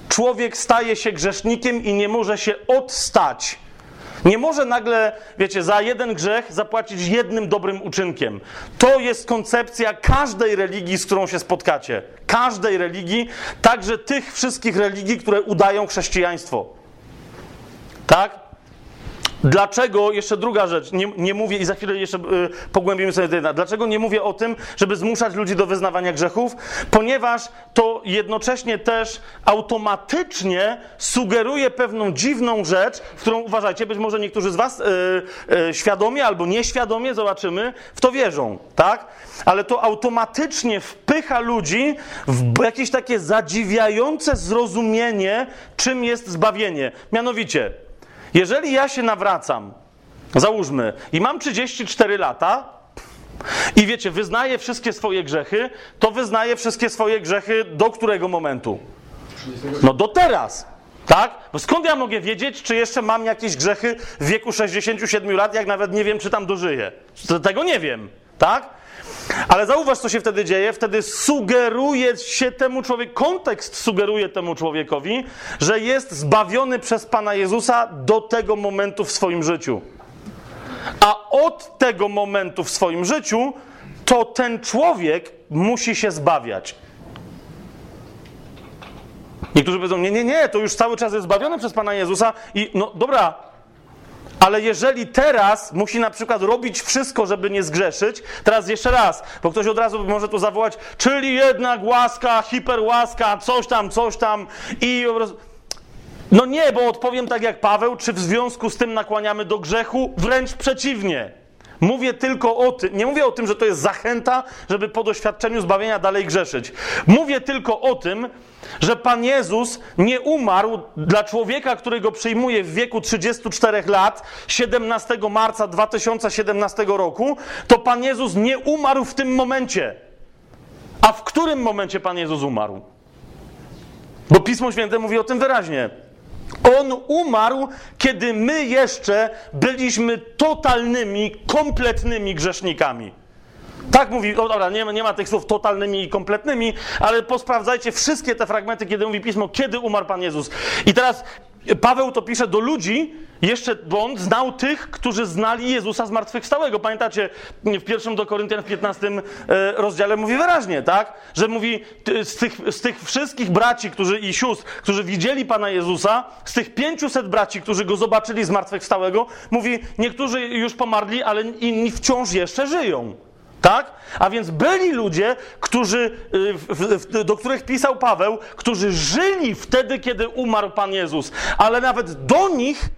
człowiek staje się grzesznikiem i nie może się odstać nie może nagle, wiecie, za jeden grzech zapłacić jednym dobrym uczynkiem. To jest koncepcja każdej religii, z którą się spotkacie. Każdej religii, także tych wszystkich religii, które udają chrześcijaństwo. Tak? Dlaczego, jeszcze druga rzecz, nie, nie mówię i za chwilę jeszcze y, pogłębimy sobie ten Dlaczego nie mówię o tym, żeby zmuszać ludzi do wyznawania grzechów? Ponieważ to jednocześnie też automatycznie sugeruje pewną dziwną rzecz, którą uważajcie, być może niektórzy z Was y, y, świadomie albo nieświadomie, zobaczymy, w to wierzą, tak? Ale to automatycznie wpycha ludzi w jakieś takie zadziwiające zrozumienie, czym jest zbawienie. Mianowicie, jeżeli ja się nawracam, załóżmy, i mam 34 lata, i wiecie, wyznaję wszystkie swoje grzechy, to wyznaję wszystkie swoje grzechy do którego momentu? No do teraz. Tak? Bo skąd ja mogę wiedzieć, czy jeszcze mam jakieś grzechy w wieku 67 lat, jak nawet nie wiem, czy tam dożyję? Tego nie wiem. Tak? Ale zauważ, co się wtedy dzieje. Wtedy sugeruje się temu człowiekowi, kontekst sugeruje temu człowiekowi, że jest zbawiony przez Pana Jezusa do tego momentu w swoim życiu. A od tego momentu w swoim życiu to ten człowiek musi się zbawiać. Niektórzy powiedzą, nie, nie, nie, to już cały czas jest zbawiony przez Pana Jezusa i no dobra, ale jeżeli teraz musi na przykład robić wszystko, żeby nie zgrzeszyć, teraz jeszcze raz, bo ktoś od razu może tu zawołać, czyli jednak łaska, hiperłaska, coś tam, coś tam i no nie, bo odpowiem tak jak Paweł, czy w związku z tym nakłaniamy do grzechu? Wręcz przeciwnie. Mówię tylko o tym, nie mówię o tym, że to jest zachęta, żeby po doświadczeniu zbawienia dalej grzeszyć. Mówię tylko o tym, że Pan Jezus nie umarł dla człowieka, który go przyjmuje w wieku 34 lat, 17 marca 2017 roku, to Pan Jezus nie umarł w tym momencie. A w którym momencie Pan Jezus umarł? Bo Pismo Święte mówi o tym wyraźnie. On umarł, kiedy my jeszcze byliśmy totalnymi, kompletnymi grzesznikami. Tak mówi, o dobra, nie, nie ma tych słów totalnymi i kompletnymi, ale posprawdzajcie wszystkie te fragmenty, kiedy mówi pismo, kiedy umarł Pan Jezus. I teraz Paweł to pisze do ludzi, jeszcze, bo on znał tych, którzy znali Jezusa zmartwychwstałego. Pamiętacie, w pierwszym do Koryntian w 15 e, rozdziale mówi wyraźnie, tak? Że mówi z tych, z tych wszystkich braci którzy, i sióstr, którzy widzieli Pana Jezusa, z tych 500 braci, którzy Go zobaczyli zmartwychwstałego, mówi, niektórzy już pomarli, ale inni wciąż jeszcze żyją. Tak? A więc byli ludzie, którzy, y, do których pisał Paweł, którzy żyli wtedy, kiedy umarł Pan Jezus. Ale nawet do nich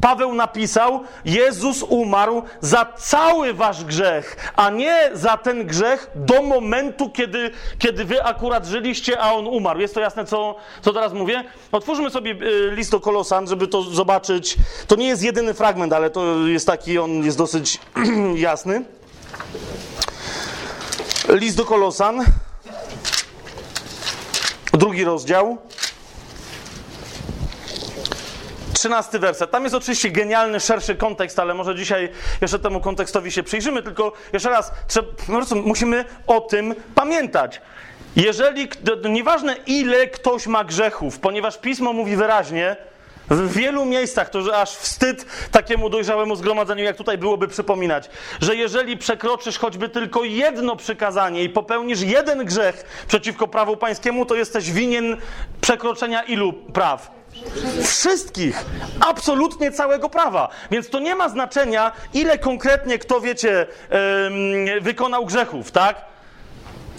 Paweł napisał: Jezus umarł za cały wasz grzech, a nie za ten grzech do momentu, kiedy, kiedy wy akurat żyliście, a on umarł. Jest to jasne, co, co teraz mówię? Otwórzmy sobie y, list do Kolosan, żeby to zobaczyć. To nie jest jedyny fragment, ale to jest taki, on jest dosyć jasny. List do Kolosan. drugi rozdział. Trzynasty werset. Tam jest oczywiście genialny, szerszy kontekst, ale może dzisiaj jeszcze temu kontekstowi się przyjrzymy, tylko jeszcze raz, trzeba, musimy o tym pamiętać. Jeżeli, nieważne ile ktoś ma grzechów, ponieważ Pismo mówi wyraźnie, w wielu miejscach, to że aż wstyd takiemu dojrzałemu zgromadzeniu, jak tutaj byłoby przypominać, że jeżeli przekroczysz choćby tylko jedno przykazanie i popełnisz jeden grzech przeciwko prawu pańskiemu, to jesteś winien przekroczenia ilu praw? Wszystkich, absolutnie całego prawa. Więc to nie ma znaczenia, ile konkretnie kto, wiecie, wykonał grzechów, tak?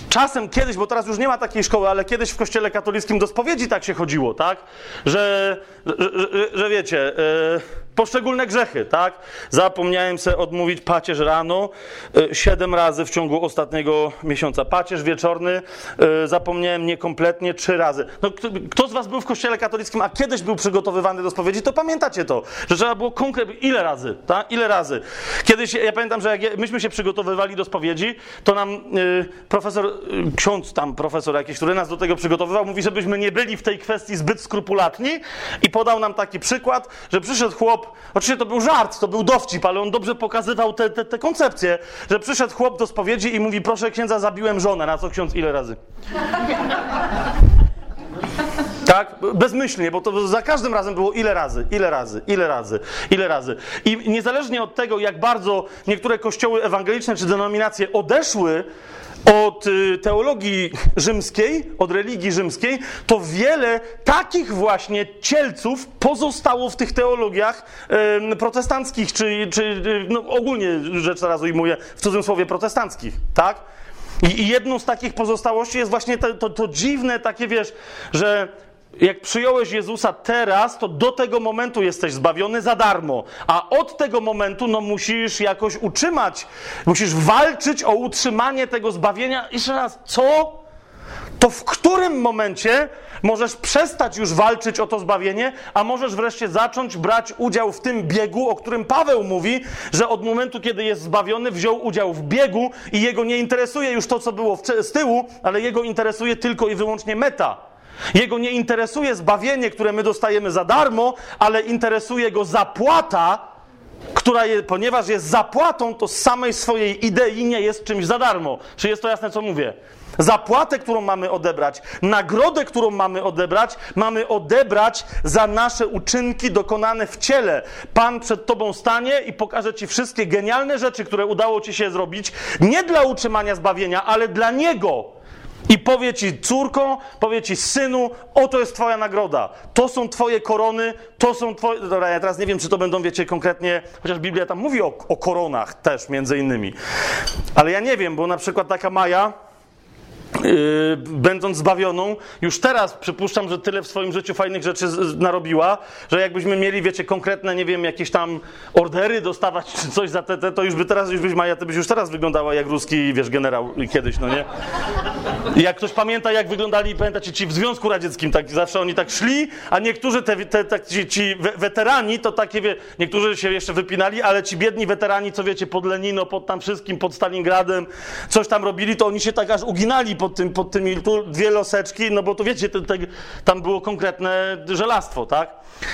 Czasem kiedyś, bo teraz już nie ma takiej szkoły, ale kiedyś w kościele katolickim do spowiedzi tak się chodziło, tak? Że, że, że, że wiecie, yy, poszczególne grzechy, tak? Zapomniałem sobie odmówić pacierz rano yy, siedem razy w ciągu ostatniego miesiąca. Pacierz wieczorny yy, zapomniałem niekompletnie trzy razy. No, kto, z was był w kościele katolickim, a kiedyś był przygotowywany do spowiedzi, to pamiętacie to, że trzeba było konkretnie, ile razy, tak? Ile razy? Kiedyś, ja pamiętam, że jak myśmy się przygotowywali do spowiedzi, to nam profesor ksiądz tam, profesor jakiś, który nas do tego przygotowywał, mówi, żebyśmy nie byli w tej kwestii zbyt skrupulatni i podał nam taki przykład, że przyszedł chłop, oczywiście to był żart, to był dowcip, ale on dobrze pokazywał te, te, te że przyszedł chłop do spowiedzi i mówi, proszę księdza, zabiłem żonę, na co ksiądz ile razy? Tak? Bezmyślnie, bo to za każdym razem było ile razy, ile razy, ile razy, ile razy. I niezależnie od tego, jak bardzo niektóre kościoły ewangeliczne czy denominacje odeszły od y, teologii rzymskiej, od religii rzymskiej, to wiele takich właśnie cielców pozostało w tych teologiach protestanckich, czy, czy no, ogólnie rzecz teraz ujmuję, w cudzysłowie protestanckich, tak? I, jedną z takich pozostałości jest właśnie to, to, to dziwne takie, wiesz, że jak przyjąłeś Jezusa teraz, to do tego momentu jesteś zbawiony za darmo. A od tego momentu, no musisz jakoś utrzymać, musisz walczyć o utrzymanie tego zbawienia. Jeszcze raz, co? To w którym momencie możesz przestać już walczyć o to zbawienie, a możesz wreszcie zacząć brać udział w tym biegu, o którym Paweł mówi, że od momentu, kiedy jest zbawiony, wziął udział w biegu i jego nie interesuje już to, co było z tyłu, ale jego interesuje tylko i wyłącznie meta. Jego nie interesuje zbawienie, które my dostajemy za darmo, ale interesuje go zapłata, która, je, ponieważ jest zapłatą, to z samej swojej idei nie jest czymś za darmo. Czy jest to jasne, co mówię? Zapłatę, którą mamy odebrać, nagrodę, którą mamy odebrać, mamy odebrać za nasze uczynki dokonane w ciele. Pan przed Tobą stanie i pokaże Ci wszystkie genialne rzeczy, które udało Ci się zrobić, nie dla utrzymania zbawienia, ale dla Niego i powie ci córko, powie ci synu, oto jest twoja nagroda. To są twoje korony, to są twoje... Dobra, ja teraz nie wiem, czy to będą, wiecie, konkretnie, chociaż Biblia tam mówi o, o koronach też, między innymi. Ale ja nie wiem, bo na przykład taka Maja, Yy, będąc zbawioną, już teraz przypuszczam, że tyle w swoim życiu fajnych rzeczy narobiła, że jakbyśmy mieli, wiecie, konkretne, nie wiem, jakieś tam ordery dostawać czy coś za te, te to już by teraz, już byś Maja, ty byś już teraz wyglądała jak ruski, wiesz, generał kiedyś, no nie? Jak ktoś pamięta, jak wyglądali, pamiętacie, ci w Związku Radzieckim, tak zawsze oni tak szli, a niektórzy te, te, te ci, ci weterani, to takie, wie, niektórzy się jeszcze wypinali, ale ci biedni weterani, co wiecie, pod Lenino, pod tam wszystkim, pod Stalingradem, coś tam robili, to oni się tak aż uginali pod, tym, pod tymi tu dwie loseczki, no bo to wiecie, te, te, tam było konkretne żelastwo, tak?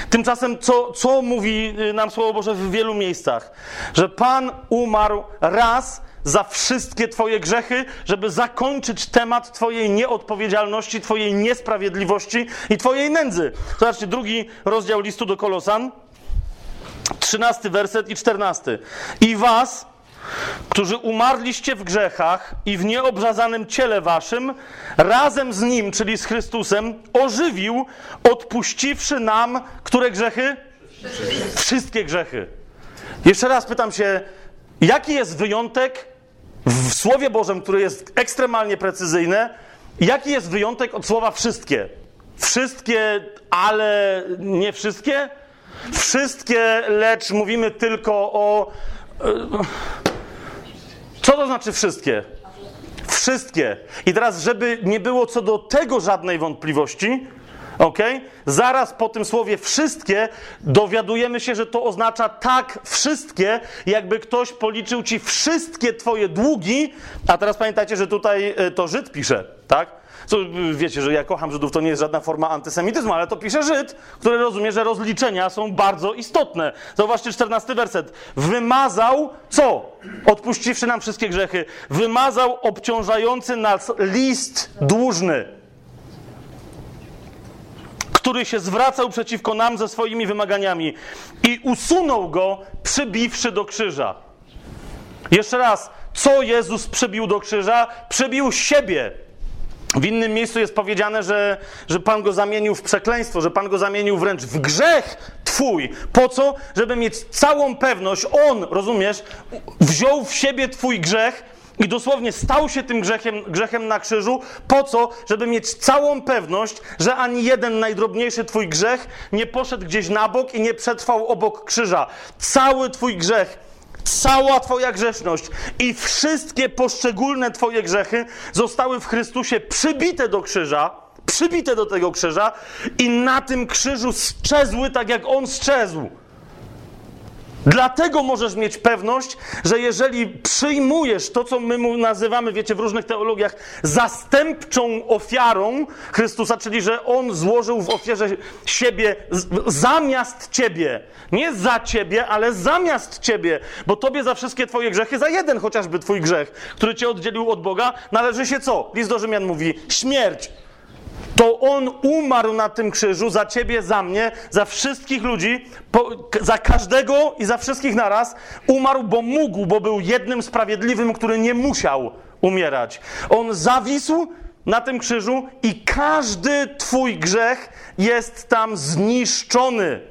Tymczasem, co, co mówi y, nam Słowo Boże w wielu miejscach? Że Pan umarł raz za wszystkie Twoje grzechy, żeby zakończyć temat Twojej nieodpowiedzialności, Twojej niesprawiedliwości i Twojej nędzy. Zobaczcie, drugi rozdział listu do Kolosan, trzynasty werset i czternasty. I Was którzy umarliście w grzechach i w nieobrzazanym ciele waszym, razem z Nim, czyli z Chrystusem, ożywił, odpuściwszy nam, które grzechy? Wszystkie, Wszystkie grzechy. Jeszcze raz pytam się, jaki jest wyjątek w Słowie Bożym, które jest ekstremalnie precyzyjne, jaki jest wyjątek od słowa wszystkie? Wszystkie, ale nie wszystkie? Wszystkie, lecz mówimy tylko o. Co to znaczy wszystkie? Wszystkie. I teraz, żeby nie było co do tego żadnej wątpliwości, Ok? Zaraz po tym słowie wszystkie dowiadujemy się, że to oznacza tak wszystkie, jakby ktoś policzył ci wszystkie twoje długi, a teraz pamiętajcie, że tutaj e, to Żyd pisze, tak? Co, wiecie, że ja kocham Żydów, to nie jest żadna forma antysemityzmu, ale to pisze Żyd, który rozumie, że rozliczenia są bardzo istotne. Zauważcie 14 werset. Wymazał co? Odpuściwszy nam wszystkie grzechy. Wymazał obciążający nas list dłużny który się zwracał przeciwko nam ze swoimi wymaganiami i usunął go, przybiwszy do krzyża. Jeszcze raz, co Jezus przybił do krzyża? Przybił siebie. W innym miejscu jest powiedziane, że, że Pan go zamienił w przekleństwo, że Pan go zamienił wręcz w grzech Twój. Po co? Żeby mieć całą pewność. On, rozumiesz, wziął w siebie Twój grzech i dosłownie stał się tym grzechem, grzechem na krzyżu. Po co? Żeby mieć całą pewność, że ani jeden najdrobniejszy Twój grzech nie poszedł gdzieś na bok i nie przetrwał obok krzyża. Cały Twój grzech cała Twoja grzeszność i wszystkie poszczególne Twoje grzechy zostały w Chrystusie przybite do krzyża, przybite do tego krzyża i na tym krzyżu sczezły tak, jak On sczezł. Dlatego możesz mieć pewność, że jeżeli przyjmujesz to, co my mu nazywamy, wiecie, w różnych teologiach, zastępczą ofiarą Chrystusa, czyli że On złożył w ofierze siebie zamiast ciebie, nie za ciebie, ale zamiast ciebie, bo tobie za wszystkie twoje grzechy, za jeden chociażby twój grzech, który cię oddzielił od Boga, należy się co? List do Rzymian mówi: śmierć to On umarł na tym krzyżu za ciebie, za mnie, za wszystkich ludzi, po, za każdego i za wszystkich naraz. Umarł, bo mógł, bo był jednym sprawiedliwym, który nie musiał umierać. On zawisł na tym krzyżu i każdy Twój grzech jest tam zniszczony.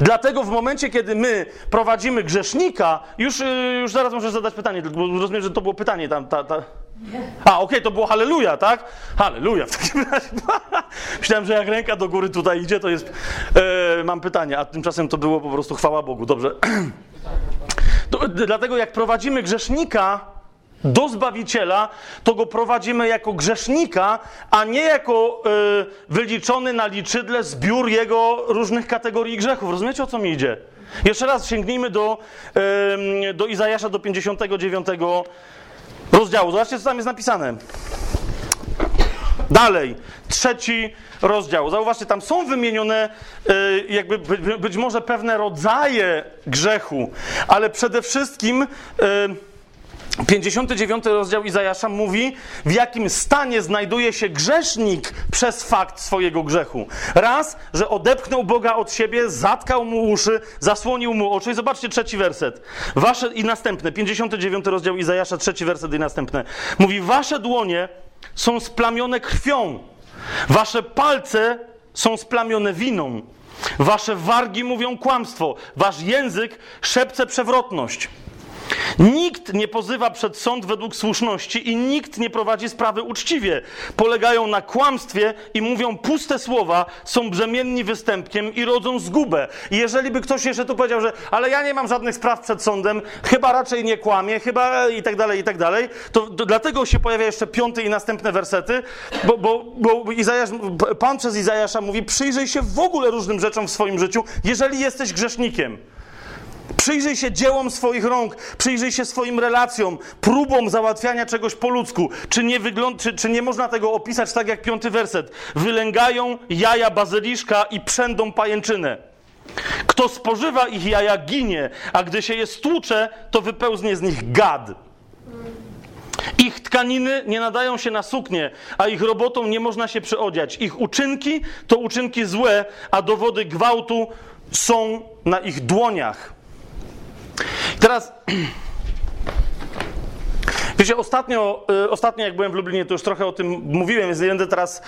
Dlatego w momencie, kiedy my prowadzimy grzesznika, już, y, już zaraz muszę zadać pytanie, bo rozumiem, że to było pytanie tam. Ta, ta... A, okej, okay, to było halleluja, tak? Halleluja w takim razie. Myślałem, że jak ręka do góry tutaj idzie, to jest. E, mam pytanie, a tymczasem to było po prostu chwała Bogu. Dobrze. To, dlatego jak prowadzimy grzesznika do Zbawiciela, to go prowadzimy jako grzesznika, a nie jako e, wyliczony na liczydle zbiór jego różnych kategorii grzechów. Rozumiecie, o co mi idzie? Jeszcze raz sięgnijmy do, e, do Izajasza, do 59 rozdziału. Zobaczcie, co tam jest napisane. Dalej, trzeci rozdział. Zauważcie, tam są wymienione y, jakby być może pewne rodzaje grzechu, ale przede wszystkim y, 59 rozdział Izajasza mówi, w jakim stanie znajduje się grzesznik przez fakt swojego grzechu. Raz, że odepchnął Boga od siebie, zatkał mu uszy, zasłonił mu oczy. I zobaczcie trzeci werset. Wasze i następne, 59 rozdział Izajasza, trzeci werset i następne. Mówi, wasze dłonie są splamione krwią, wasze palce są splamione winą, wasze wargi mówią kłamstwo, wasz język szepce przewrotność. Nikt nie pozywa przed sąd według słuszności i nikt nie prowadzi sprawy uczciwie. Polegają na kłamstwie i mówią puste słowa, są brzemienni występkiem i rodzą zgubę. I jeżeli by ktoś jeszcze tu powiedział, że ale ja nie mam żadnych spraw przed sądem, chyba raczej nie kłamie, chyba i tak dalej, i tak dalej, to, to dlatego się pojawia jeszcze piąty i następne wersety, bo, bo, bo Izajasz, Pan przez Izajasza mówi, przyjrzyj się w ogóle różnym rzeczom w swoim życiu, jeżeli jesteś grzesznikiem. Przyjrzyj się dziełom swoich rąk, przyjrzyj się swoim relacjom, próbom załatwiania czegoś po ludzku. Czy nie, wygląd, czy, czy nie można tego opisać tak jak piąty werset? Wylęgają jaja bazyliszka i przędą pajęczynę. Kto spożywa ich jaja, ginie, a gdy się je stłucze, to wypełznie z nich gad. Ich tkaniny nie nadają się na suknię, a ich robotą nie można się przyodziać. Ich uczynki to uczynki złe, a dowody gwałtu są na ich dłoniach. Teraz. Wiecie, ostatnio, y, ostatnio jak byłem w Lublinie, to już trochę o tym mówiłem, więc nie będę teraz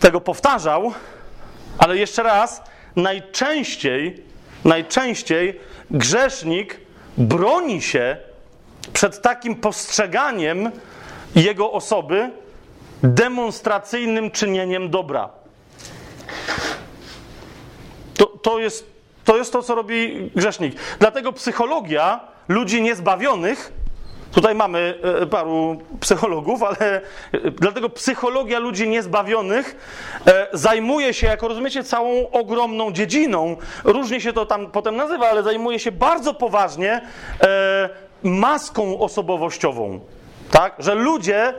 tego powtarzał, ale jeszcze raz, najczęściej, najczęściej grzesznik broni się przed takim postrzeganiem jego osoby demonstracyjnym czynieniem dobra. To, to jest to jest to, co robi grzesznik. Dlatego psychologia ludzi niezbawionych Tutaj mamy e, paru psychologów, ale e, dlatego psychologia ludzi niezbawionych e, zajmuje się, jak rozumiecie, całą ogromną dziedziną. Różnie się to tam potem nazywa, ale zajmuje się bardzo poważnie maską osobowościową. Tak? Że ludzie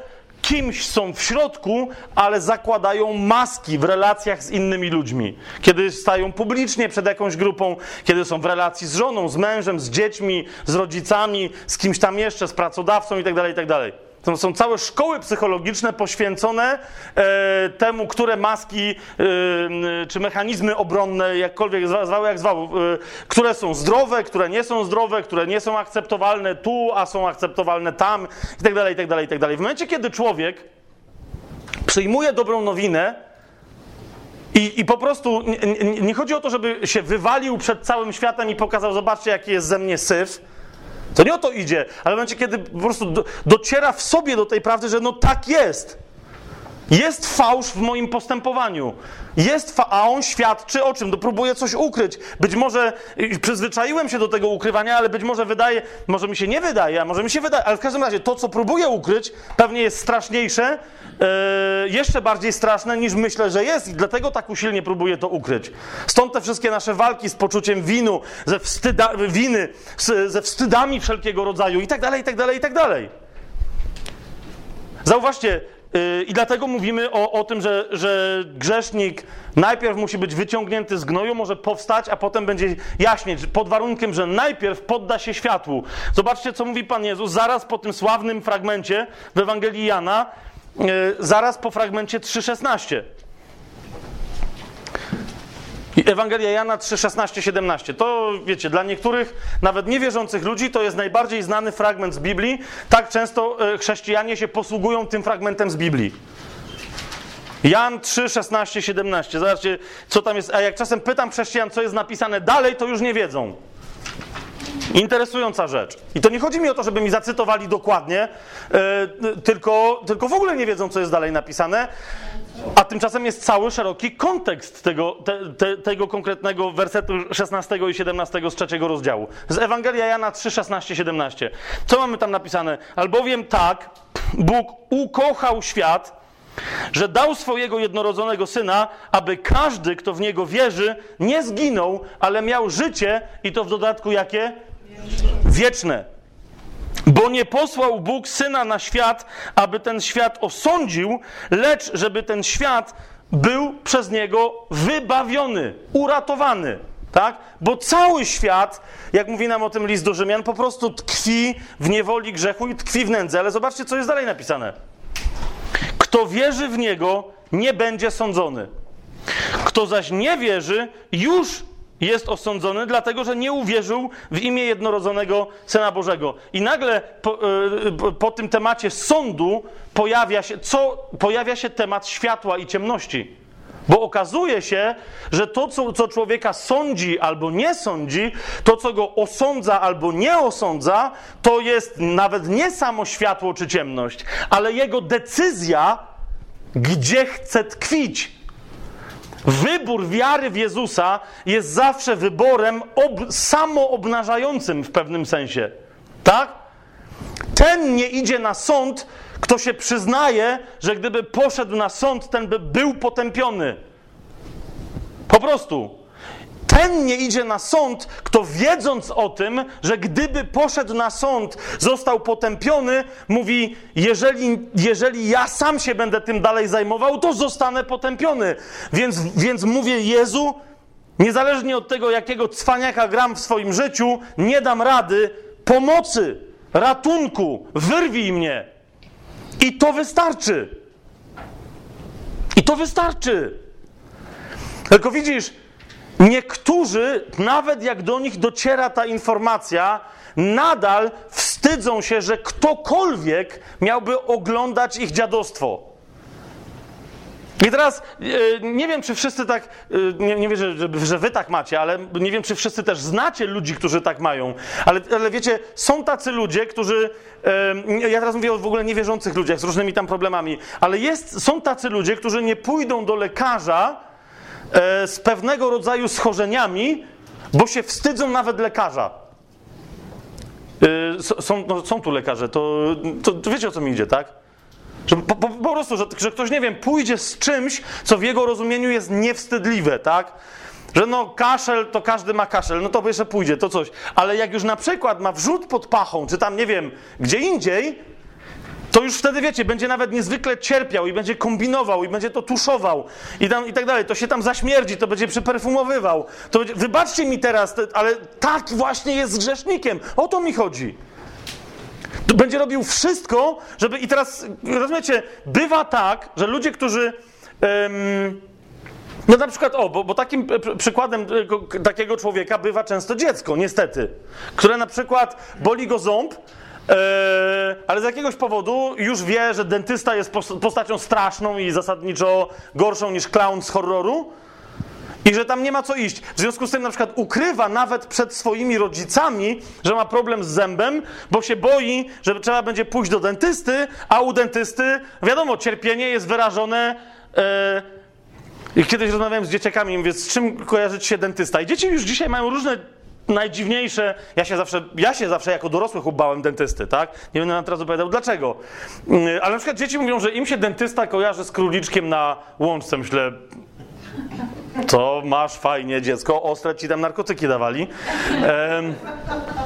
kimś są w środku, ale zakładają maski w relacjach z innymi ludźmi. Kiedy stają publicznie przed jakąś grupą, kiedy są w relacji z żoną, z mężem, z dziećmi, z rodzicami, z kimś tam jeszcze, z pracodawcą itd., tak itd. Są całe szkoły psychologiczne poświęcone e, temu, które maski e, czy mechanizmy obronne, jakkolwiek zwały, jak zwał, e, które są zdrowe, które nie są zdrowe, które nie są akceptowalne tu, a są akceptowalne tam itd., itd., itd. W momencie, kiedy człowiek przyjmuje dobrą nowinę, i, I, po prostu nie, nie, nie, chodzi o to, żeby się wywalił przed całym światem i pokazał, zobaczcie, jaki jest ze mnie syf. To nie o to idzie, ale w momencie, kiedy po prostu do, dociera w sobie do tej prawdy, że no tak jest. Jest fałsz w moim postępowaniu. Jest fa- a on świadczy o czym? No, próbuje coś ukryć. Być może przyzwyczaiłem się do tego ukrywania, ale być może wydaje, może mi się nie wydaje, a może mi się wydaje, ale w każdym razie to, co próbuję ukryć, pewnie jest straszniejsze, yy, jeszcze bardziej straszne niż myślę, że jest i dlatego tak usilnie próbuję to ukryć. Stąd te wszystkie nasze walki z poczuciem winu, ze wstyda, winy, z, ze wstydami wszelkiego rodzaju i tak dalej, i tak dalej, i tak dalej. Zauważcie, Y, I dlatego mówimy o, o tym, że, że grzesznik najpierw musi być wyciągnięty z gnoju, może powstać, a potem będzie jaśnieć, pod warunkiem, że najpierw podda się światłu. Zobaczcie, co mówi Pan Jezus zaraz po tym sławnym fragmencie w Ewangelii Jana, y, zaraz po fragmencie 3,16. Ewangelia Jana 3, 16, 17. To wiecie, dla niektórych, nawet niewierzących ludzi, to jest najbardziej znany fragment z Biblii. Tak często e, chrześcijanie się posługują tym fragmentem z Biblii. Jan 3, 16, 17. Zobaczcie, co tam jest. A jak czasem pytam chrześcijan, co jest napisane dalej, to już nie wiedzą. Interesująca rzecz. I to nie chodzi mi o to, żeby mi zacytowali dokładnie, yy, tylko, tylko w ogóle nie wiedzą, co jest dalej napisane. A tymczasem jest cały szeroki kontekst tego, te, te, tego konkretnego wersetu 16 i 17 z trzeciego rozdziału. Z Ewangelia Jana 3, 16, 17. Co mamy tam napisane? Albowiem tak Bóg ukochał świat, że dał swojego jednorodzonego syna, aby każdy, kto w niego wierzy, nie zginął, ale miał życie i to w dodatku jakie? Wieczne. Bo nie posłał Bóg syna na świat, aby ten świat osądził, lecz żeby ten świat był przez niego wybawiony, uratowany. Tak? Bo cały świat, jak mówi nam o tym list do Rzymian, po prostu tkwi w niewoli grzechu i tkwi w nędzy. Ale zobaczcie, co jest dalej napisane. Kto wierzy w niego, nie będzie sądzony. Kto zaś nie wierzy, już jest osądzony, dlatego że nie uwierzył w imię jednorodzonego Syna Bożego. I nagle po, e, po, tym temacie sądu pojawia się, co, pojawia się temat światła i ciemności. Bo okazuje się, że to, co, co człowieka sądzi albo nie sądzi, to, co go osądza albo nie osądza, to jest nawet nie samo światło czy ciemność, ale jego decyzja, gdzie chce tkwić. Wybór wiary w Jezusa jest zawsze wyborem ob, samoobnażającym w pewnym sensie. Tak? Ten nie idzie na sąd, kto się przyznaje, że gdyby poszedł na sąd, ten by był potępiony. Po prostu. Ten nie idzie na sąd, kto wiedząc o tym, że gdyby poszedł na sąd, został potępiony, mówi: jeżeli, jeżeli ja sam się będę tym dalej zajmował, to zostanę potępiony. Więc, więc mówię: Jezu, niezależnie od tego, jakiego cwaniaka gram w swoim życiu, nie dam rady pomocy, ratunku, wyrwij mnie. I to wystarczy. I to wystarczy. Tylko widzisz, Niektórzy, nawet jak do nich dociera ta informacja, nadal wstydzą się, że ktokolwiek miałby oglądać ich dziadostwo. I teraz e, nie wiem, czy wszyscy tak, e, nie, nie wiem, że, że, wy tak macie, ale nie wiem, czy wszyscy też znacie ludzi, którzy tak mają. Ale, ale wiecie, są tacy ludzie, którzy. E, ja teraz mówię o w ogóle niewierzących ludziach z różnymi tam problemami, ale jest, są tacy ludzie, którzy nie pójdą do lekarza z pewnego rodzaju schorzeniami, bo się wstydzą nawet lekarza. Są, no, są tu lekarze, to, to wiecie o co mi idzie, tak? Że po, po, po prostu, że, że ktoś, nie wiem, pójdzie z czymś, co w jego rozumieniu jest niewstydliwe, tak? Że no kaszel, to każdy ma kaszel, no to jeszcze pójdzie, to coś. Ale jak już na przykład ma wrzód pod pachą, czy tam, nie wiem, gdzie indziej, to już wtedy, wiecie, będzie nawet niezwykle cierpiał i będzie kombinował i będzie to tuszował i, tam, i tak dalej. To się tam zaśmierdzi, to będzie przyperfumowywał. To będzie, wybaczcie mi teraz, te, ale tak właśnie jest z grzesznikiem. O to mi chodzi. Będzie robił wszystko, żeby... I teraz, rozumiecie, bywa tak, że ludzie, którzy... no na przykład, o, bo, bo takim pr- przykładem takiego człowieka bywa często dziecko, niestety, które na przykład boli go ząb, e, ale z jakiegoś powodu już wie, że dentysta jest pos- postacią straszną i zasadniczo gorszą niż clown z horroru i że tam nie ma co iść. W związku z tym na przykład ukrywa nawet przed swoimi rodzicami, że ma problem z zębem, bo się boi, że trzeba będzie pójść do dentysty, a u dentysty, wiadomo, cierpienie jest wyrażone... I kiedyś rozmawiałem z dzieciakami mówię, z czym kojarzy ci się dentysta? I dzieci już dzisiaj mają różne najdziwniejsze. Ja się zawsze, ja się zawsze jako dorosły bałem dentysty, tak? Nie będę teraz opowiadał dlaczego. Yy, Ale na przykład dzieci mówią, że im się dentysta kojarzy z króliczkiem na łączce. Myślę, to masz fajnie, dziecko, ostre ci tam narkotyki dawali. Em,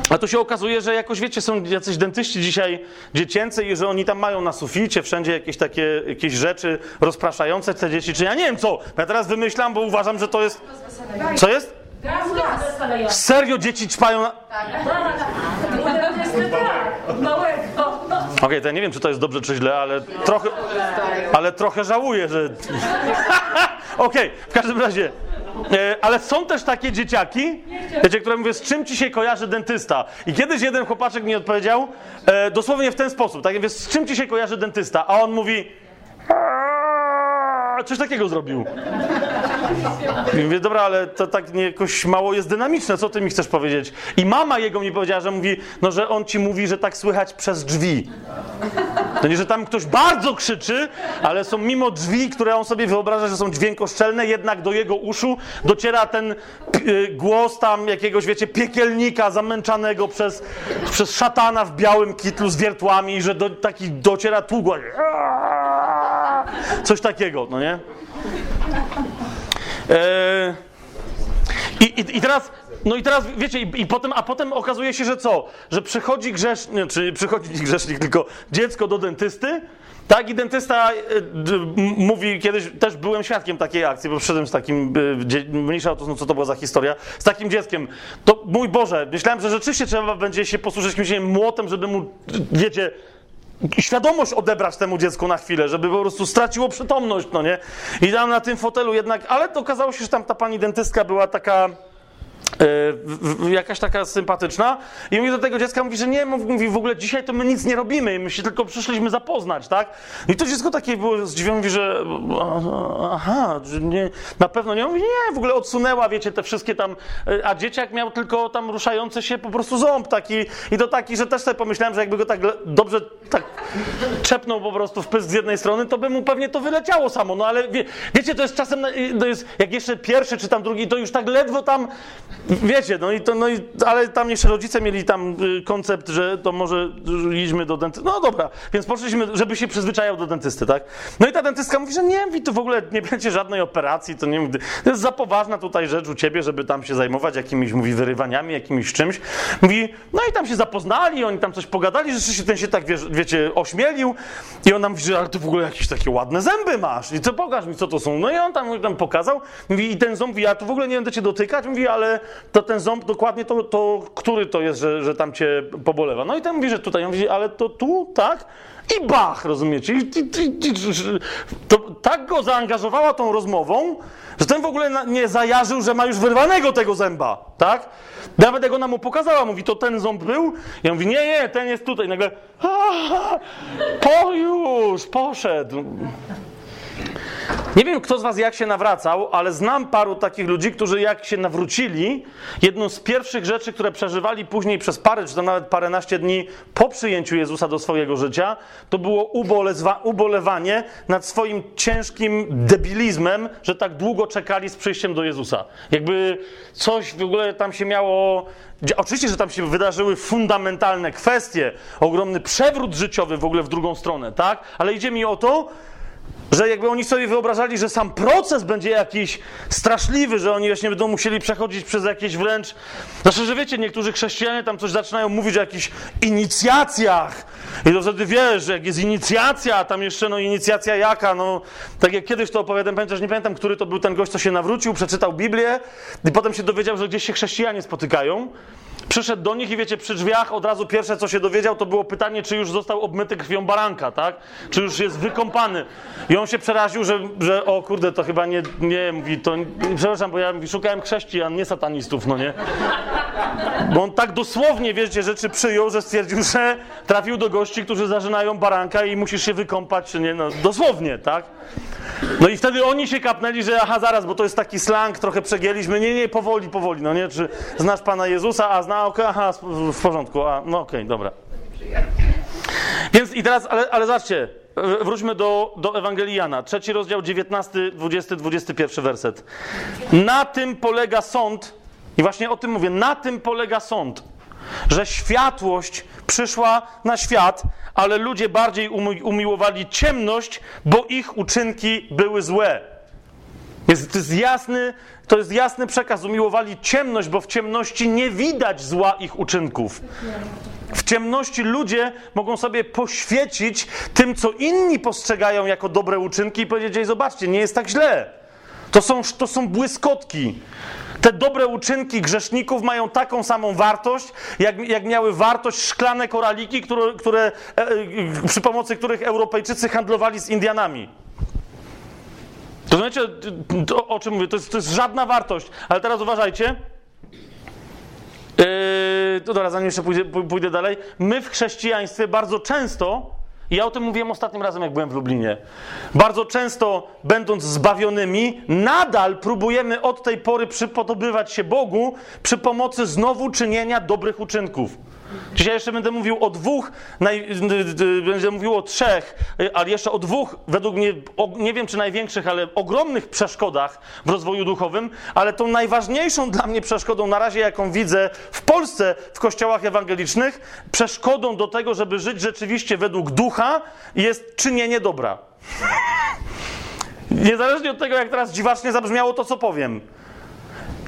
a tu się okazuje, że jakoś wiecie, są jacyś dentyści dzisiaj dziecięcy i że oni tam mają na suficie wszędzie jakieś takie jakieś rzeczy rozpraszające te dzieci, czy ja nie wiem co. Ja teraz wymyślam, bo uważam, że to jest. Co jest? Gaz. Serio dzieci ćpają na. Małego. Okej, to ja nie wiem, czy to jest dobrze, czy źle, ale trochę. Ale trochę żałuję, że. Okej, w każdym razie. E, ale są też takie dzieciaki, wiecie, które mówią, z czym ci się kojarzy dentysta? I kiedyś jeden chłopaczek mi odpowiedział e, dosłownie w ten sposób, tak, mówię, z czym ci się kojarzy dentysta? A on mówi, coś takiego zrobił. I mówię, dobra, ale to tak nie, jakoś mało jest dynamiczne, co ty mi chcesz powiedzieć? I mama jego mi powiedziała, że mówi, no, że on ci mówi, że tak słychać przez drzwi. To nie, że tam ktoś bardzo krzyczy, ale są mimo drzwi, które on sobie wyobraża, że są dźwiękoszczelne, jednak do jego uszu dociera ten y, głos tam jakiegoś, wiecie, piekielnika zamęczanego przez, przez szatana w białym kitlu z wiertłami, i że do, taki dociera tu głos. Coś takiego, no nie? Eee, i, i, I teraz, no i teraz, wiecie, i, i potem, a potem okazuje się, że co? Że przychodzi grzesznik, czy przychodzi nie grzesznik, tylko dziecko do dentysty, tak? I dentysta e, d, m- mówi, kiedyś też byłem świadkiem takiej akcji, bo przyszedłem z takim, e, dzie, mniejsza o to, co to była za historia, z takim dzieckiem. To, mój Boże, myślałem, że rzeczywiście trzeba będzie się posłużyć jakimś nie młotem, żeby mu, wiecie, świadomość odebrać temu dziecku na chwilę, żeby po prostu straciło przytomność, no nie? I tam na tym fotelu jednak, ale to okazało się, że tam ta pani dentystka była taka e, jakaś taka sympatyczna. I mówi do tego dziecka, mówi, że nie, mów- mówi w ogóle dzisiaj to my nic nie robimy, my się tylko przyszliśmy zapoznać, tak? I to dziecko takie było zdziwione, mówi, że aha, nie, na pewno nie, mówi nie, w ogóle odsunęła, wiecie, te wszystkie tam, e, a dzieciak miał tylko tam ruszający się po prostu ząb taki. I to taki, że też sobie pomyślałem, że jakby go tak dobrze tak czepnął po prostu w pysk z jednej strony, to by mu pewnie to wyleciało samo, no ale wie, wiecie, to jest czasem, to jest, jak jeszcze pierwszy czy tam drugi, to już tak ledwo tam, wiecie, no i to, no i, ale tam jeszcze rodzice mieli tam y, koncept, że to może idźmy do dentysty, no dobra, więc poszliśmy, żeby się przyzwyczajał do dentysty, tak? No i ta dentystka mówi, że nie, to w ogóle nie będzie żadnej operacji, to nie, to jest za poważna tutaj rzecz u ciebie, żeby tam się zajmować jakimiś, mówi, wyrywaniami, jakimś czymś. Mówi, no i tam się zapoznali, oni tam coś pogadali, że się ten się tak, wiesz, wiecie, ośmielił i on nam mówi, że ale ty w ogóle jakieś takie ładne zęby masz i co, pokaż mi, co to są. No i on tam, tam pokazał, mówi, i ten ząb, mówi, ja tu w ogóle nie będę cię dotykać, mówi, ale to ten ząb dokładnie to, to który to jest, że, że tam cię pobolewa. No i ten mówi, że tutaj, on mówi, ale to tu, tak? I bach, rozumiecie? I, i, i, i, to tak go zaangażowała tą rozmową, że ten w ogóle na, nie zajarzył, że ma już wyrwanego tego zęba, tak? Nawet jak ona mu pokazała, mówi, to ten ząb był? Ja mówi, nie, nie, ten jest tutaj. Nagle, a, po już, poszedł. Nie wiem, kto z was jak się nawracał, ale znam paru takich ludzi, którzy jak się nawrócili, jedną z pierwszych rzeczy, które przeżywali później przez parę, czy to nawet paręnaście dni po przyjęciu Jezusa do swojego życia, to było ubolezwa- ubolewanie nad swoim ciężkim debilizmem, że tak długo czekali z przyjściem do Jezusa. Jakby coś w ogóle tam się miało Oczywiście, że tam się wydarzyły fundamentalne kwestie, ogromny przewrót życiowy w ogóle w drugą stronę, tak? Ale idzie mi o to, że jakby oni sobie wyobrażali, że sam proces będzie jakiś straszliwy, że oni właśnie będą musieli przechodzić przez jakieś wręcz. Znaczy, że wiecie, niektórzy chrześcijanie tam coś zaczynają mówić o jakichś inicjacjach. I to wtedy wiesz, że jak jest inicjacja, tam jeszcze no inicjacja jaka, no tak jak kiedyś to opowiadam, pamiętasz, nie pamiętam, który to był ten gość, co się nawrócił, przeczytał Biblię i potem się dowiedział, że gdzieś się chrześcijanie spotykają. Przyszedł do nich i wiecie, przy drzwiach od razu pierwsze, co się dowiedział, to było pytanie, czy już został obmyty krwią baranka, tak? Czy już jest wykąpany. I on się przeraził, że, że o kurde, to chyba nie, nie, mówi, to, przepraszam, bo ja mówi, szukałem chrześcijan, nie satanistów, no nie? Bo on tak dosłownie, wiecie, rzeczy przyjął, że stwierdził, że trafił do gości, którzy zażynają baranka i musisz się wykąpać, czy nie, no dosłownie, tak? No i wtedy oni się kapnęli, że aha, zaraz, bo to jest taki slang, trochę przegięliśmy. Nie, nie, powoli, powoli, no nie? Czy znasz Pana Jezusa? A zna, okej, aha, w, porządku, a, no okej, dobra. Więc i teraz, ale, ale zobaczcie, wróćmy do, do Ewangelii Jana. Trzeci rozdział, 19, 20, 21 werset. Na tym polega sąd, i właśnie o tym mówię, na tym polega sąd, że światłość przyszła na świat, ale ludzie bardziej umi- umiłowali ciemność, bo ich uczynki były złe. Jest, to, jest jasny, to jest jasny przekaz. Umiłowali ciemność, bo w ciemności nie widać zła ich uczynków. W ciemności ludzie mogą sobie poświecić tym, co inni postrzegają jako dobre uczynki i powiedzieć: Ej, zobaczcie, nie jest tak źle. To są, to są błyskotki. Te dobre uczynki grzeszników mają taką samą wartość, jak, jak miały wartość szklane koraliki, które, które, e, e, przy pomocy których Europejczycy handlowali z Indianami. Rozumiecie, to, o czym mówię? To jest, to jest żadna wartość. Ale teraz uważajcie. Yy, to dobra, zanim jeszcze pójdę, pó- pójdę dalej. My w chrześcijaństwie bardzo często, i ja o tym mówiłem ostatnim razem, jak byłem w Lublinie, bardzo często, będąc zbawionymi, nadal próbujemy od tej pory przypodobywać się Bogu przy pomocy znowu czynienia dobrych uczynków. Dzisiaj jeszcze będę mówił o dwóch, naj, będę mówił o trzech, ale jeszcze o dwóch, według mnie, nie wiem czy największych, ale ogromnych przeszkodach w rozwoju duchowym, ale tą najważniejszą dla mnie przeszkodą na razie, jaką widzę w Polsce w kościołach ewangelicznych, przeszkodą do tego, żeby żyć rzeczywiście według ducha, jest czynienie dobra. Niezależnie od tego, jak teraz dziwacznie zabrzmiało to, co powiem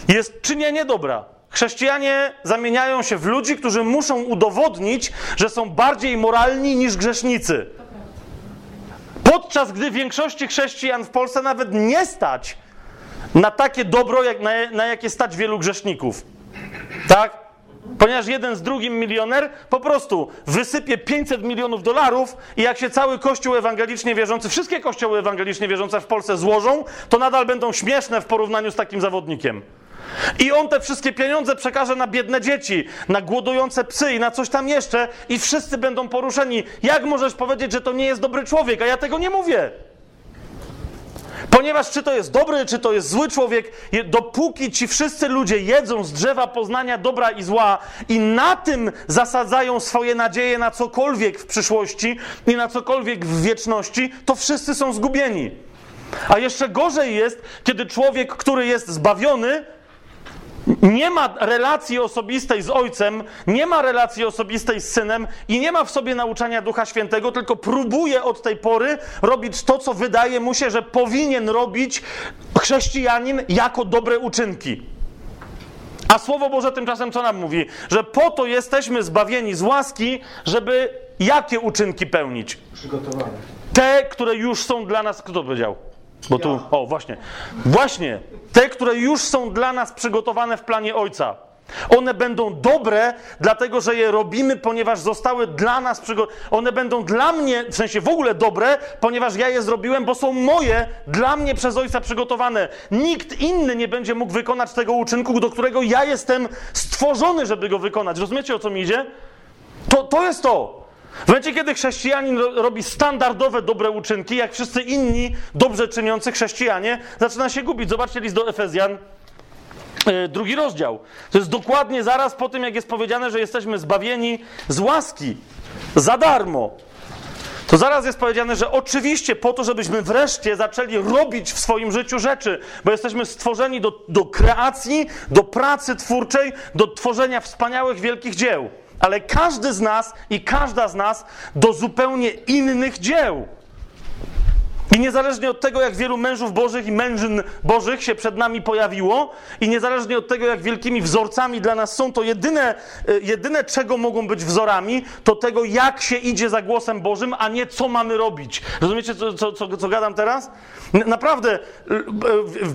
jest czynienie dobra. Chrześcijanie zamieniają się w ludzi, którzy muszą udowodnić, że są bardziej moralni niż grzesznicy. Podczas gdy większości chrześcijan w Polsce nawet nie stać na takie dobro, jak na, na jakie stać wielu grzeszników. Tak? Ponieważ jeden z drugim milioner po prostu wysypie 500 milionów dolarów i jak się cały kościół ewangelicznie wierzący, wszystkie kościoły ewangelicznie wierzące w Polsce złożą, to nadal będą śmieszne w porównaniu z takim zawodnikiem. I on te wszystkie pieniądze przekaże na biedne dzieci, na głodujące psy i na coś tam jeszcze, i wszyscy będą poruszeni. Jak możesz powiedzieć, że to nie jest dobry człowiek? A ja tego nie mówię. Ponieważ czy to jest dobry, czy to jest zły człowiek, dopóki ci wszyscy ludzie jedzą z drzewa poznania dobra i zła i na tym zasadzają swoje nadzieje na cokolwiek w przyszłości i na cokolwiek w wieczności, to wszyscy są zgubieni. A jeszcze gorzej jest, kiedy człowiek, który jest zbawiony, nie ma relacji osobistej z Ojcem, nie ma relacji osobistej z Synem i nie ma w sobie nauczania Ducha Świętego, tylko próbuje od tej pory robić to, co wydaje mu się, że powinien robić chrześcijanin jako dobre uczynki. A Słowo Boże tymczasem co nam mówi? Że po to jesteśmy zbawieni z łaski, żeby jakie uczynki pełnić? Przygotowane. Te, które już są dla nas. Kto to powiedział? Bo tu. O, właśnie. Właśnie. Te, które już są dla nas przygotowane w planie Ojca. One będą dobre, dlatego że je robimy, ponieważ zostały dla nas przygotowane. One będą dla mnie, w sensie w ogóle dobre, ponieważ ja je zrobiłem, bo są moje, dla mnie przez Ojca przygotowane. Nikt inny nie będzie mógł wykonać tego uczynku, do którego ja jestem stworzony, żeby go wykonać. Rozumiecie o co mi idzie? To, to jest to. W momencie, kiedy chrześcijanin ro- robi standardowe dobre uczynki, jak wszyscy inni dobrze czyniący chrześcijanie, zaczyna się gubić. Zobaczcie list do Efezjan, e, drugi rozdział. To jest dokładnie zaraz po tym, jak jest powiedziane, że jesteśmy zbawieni z łaski, za darmo. To zaraz jest powiedziane, że oczywiście po to, żebyśmy wreszcie zaczęli robić w swoim życiu rzeczy, bo jesteśmy stworzeni do, do kreacji, do pracy twórczej, do tworzenia wspaniałych, wielkich dzieł. Ale każdy z nas i każda z nas do zupełnie innych dzieł. I niezależnie od tego, jak wielu mężów bożych i mężyn bożych się przed nami pojawiło, i niezależnie od tego, jak wielkimi wzorcami dla nas są, to jedyne, e, jedyne czego mogą być wzorami, to tego, jak się idzie za głosem Bożym, a nie co mamy robić. Rozumiecie, co, co, co, co gadam teraz? Naprawdę,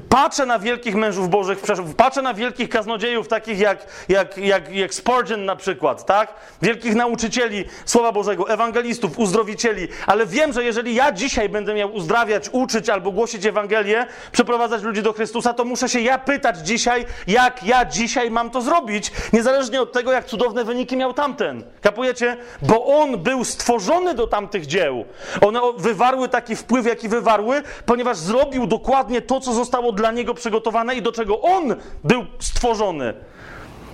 patrzę na wielkich mężów bożych, patrzę na wielkich kaznodziejów, takich jak, jak, jak, jak Spurgeon na przykład, tak? Wielkich nauczycieli Słowa Bożego, ewangelistów, uzdrowicieli, ale wiem, że jeżeli ja dzisiaj będę miał uzdrawiać, uczyć albo głosić Ewangelię, przeprowadzać ludzi do Chrystusa, to muszę się ja pytać dzisiaj, jak ja dzisiaj mam to zrobić, niezależnie od tego, jak cudowne wyniki miał tamten. Kapujecie? Bo on był stworzony do tamtych dzieł. One wywarły taki wpływ, jaki wywarły, ponieważ zrobił dokładnie to, co zostało dla niego przygotowane i do czego on był stworzony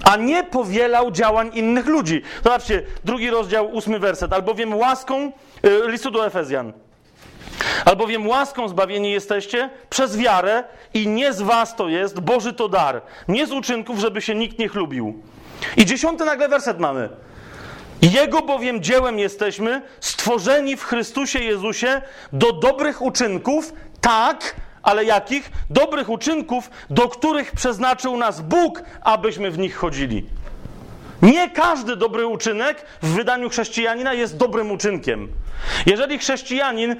a nie powielał działań innych ludzi. Zobaczcie, drugi rozdział, ósmy werset. Albowiem łaską, y, listu do Efezjan. Albowiem łaską zbawieni jesteście przez wiarę i nie z was to jest, Boży to dar. Nie z uczynków, żeby się nikt nie chlubił. I dziesiąty nagle werset mamy. Jego bowiem dziełem jesteśmy, stworzeni w Chrystusie Jezusie do dobrych uczynków, tak, ale jakich? Dobrych uczynków, do których przeznaczył nas Bóg, abyśmy w nich chodzili. Nie każdy dobry uczynek w wydaniu chrześcijanina jest dobrym uczynkiem. Jeżeli chrześcijanin e,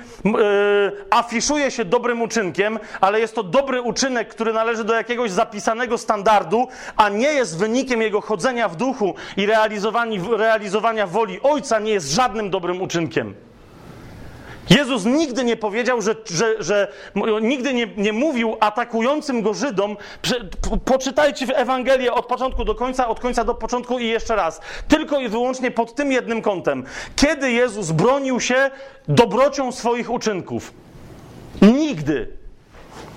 afiszuje się dobrym uczynkiem, ale jest to dobry uczynek, który należy do jakiegoś zapisanego standardu, a nie jest wynikiem jego chodzenia w duchu i realizowani- realizowania woli Ojca, nie jest żadnym dobrym uczynkiem. Jezus nigdy nie powiedział, że, że, że nigdy nie, nie mówił atakującym go Żydom, poczytajcie w Ewangelię od początku do końca, od końca do początku i jeszcze raz. Tylko i wyłącznie pod tym jednym kątem. Kiedy Jezus bronił się dobrocią swoich uczynków? Nigdy.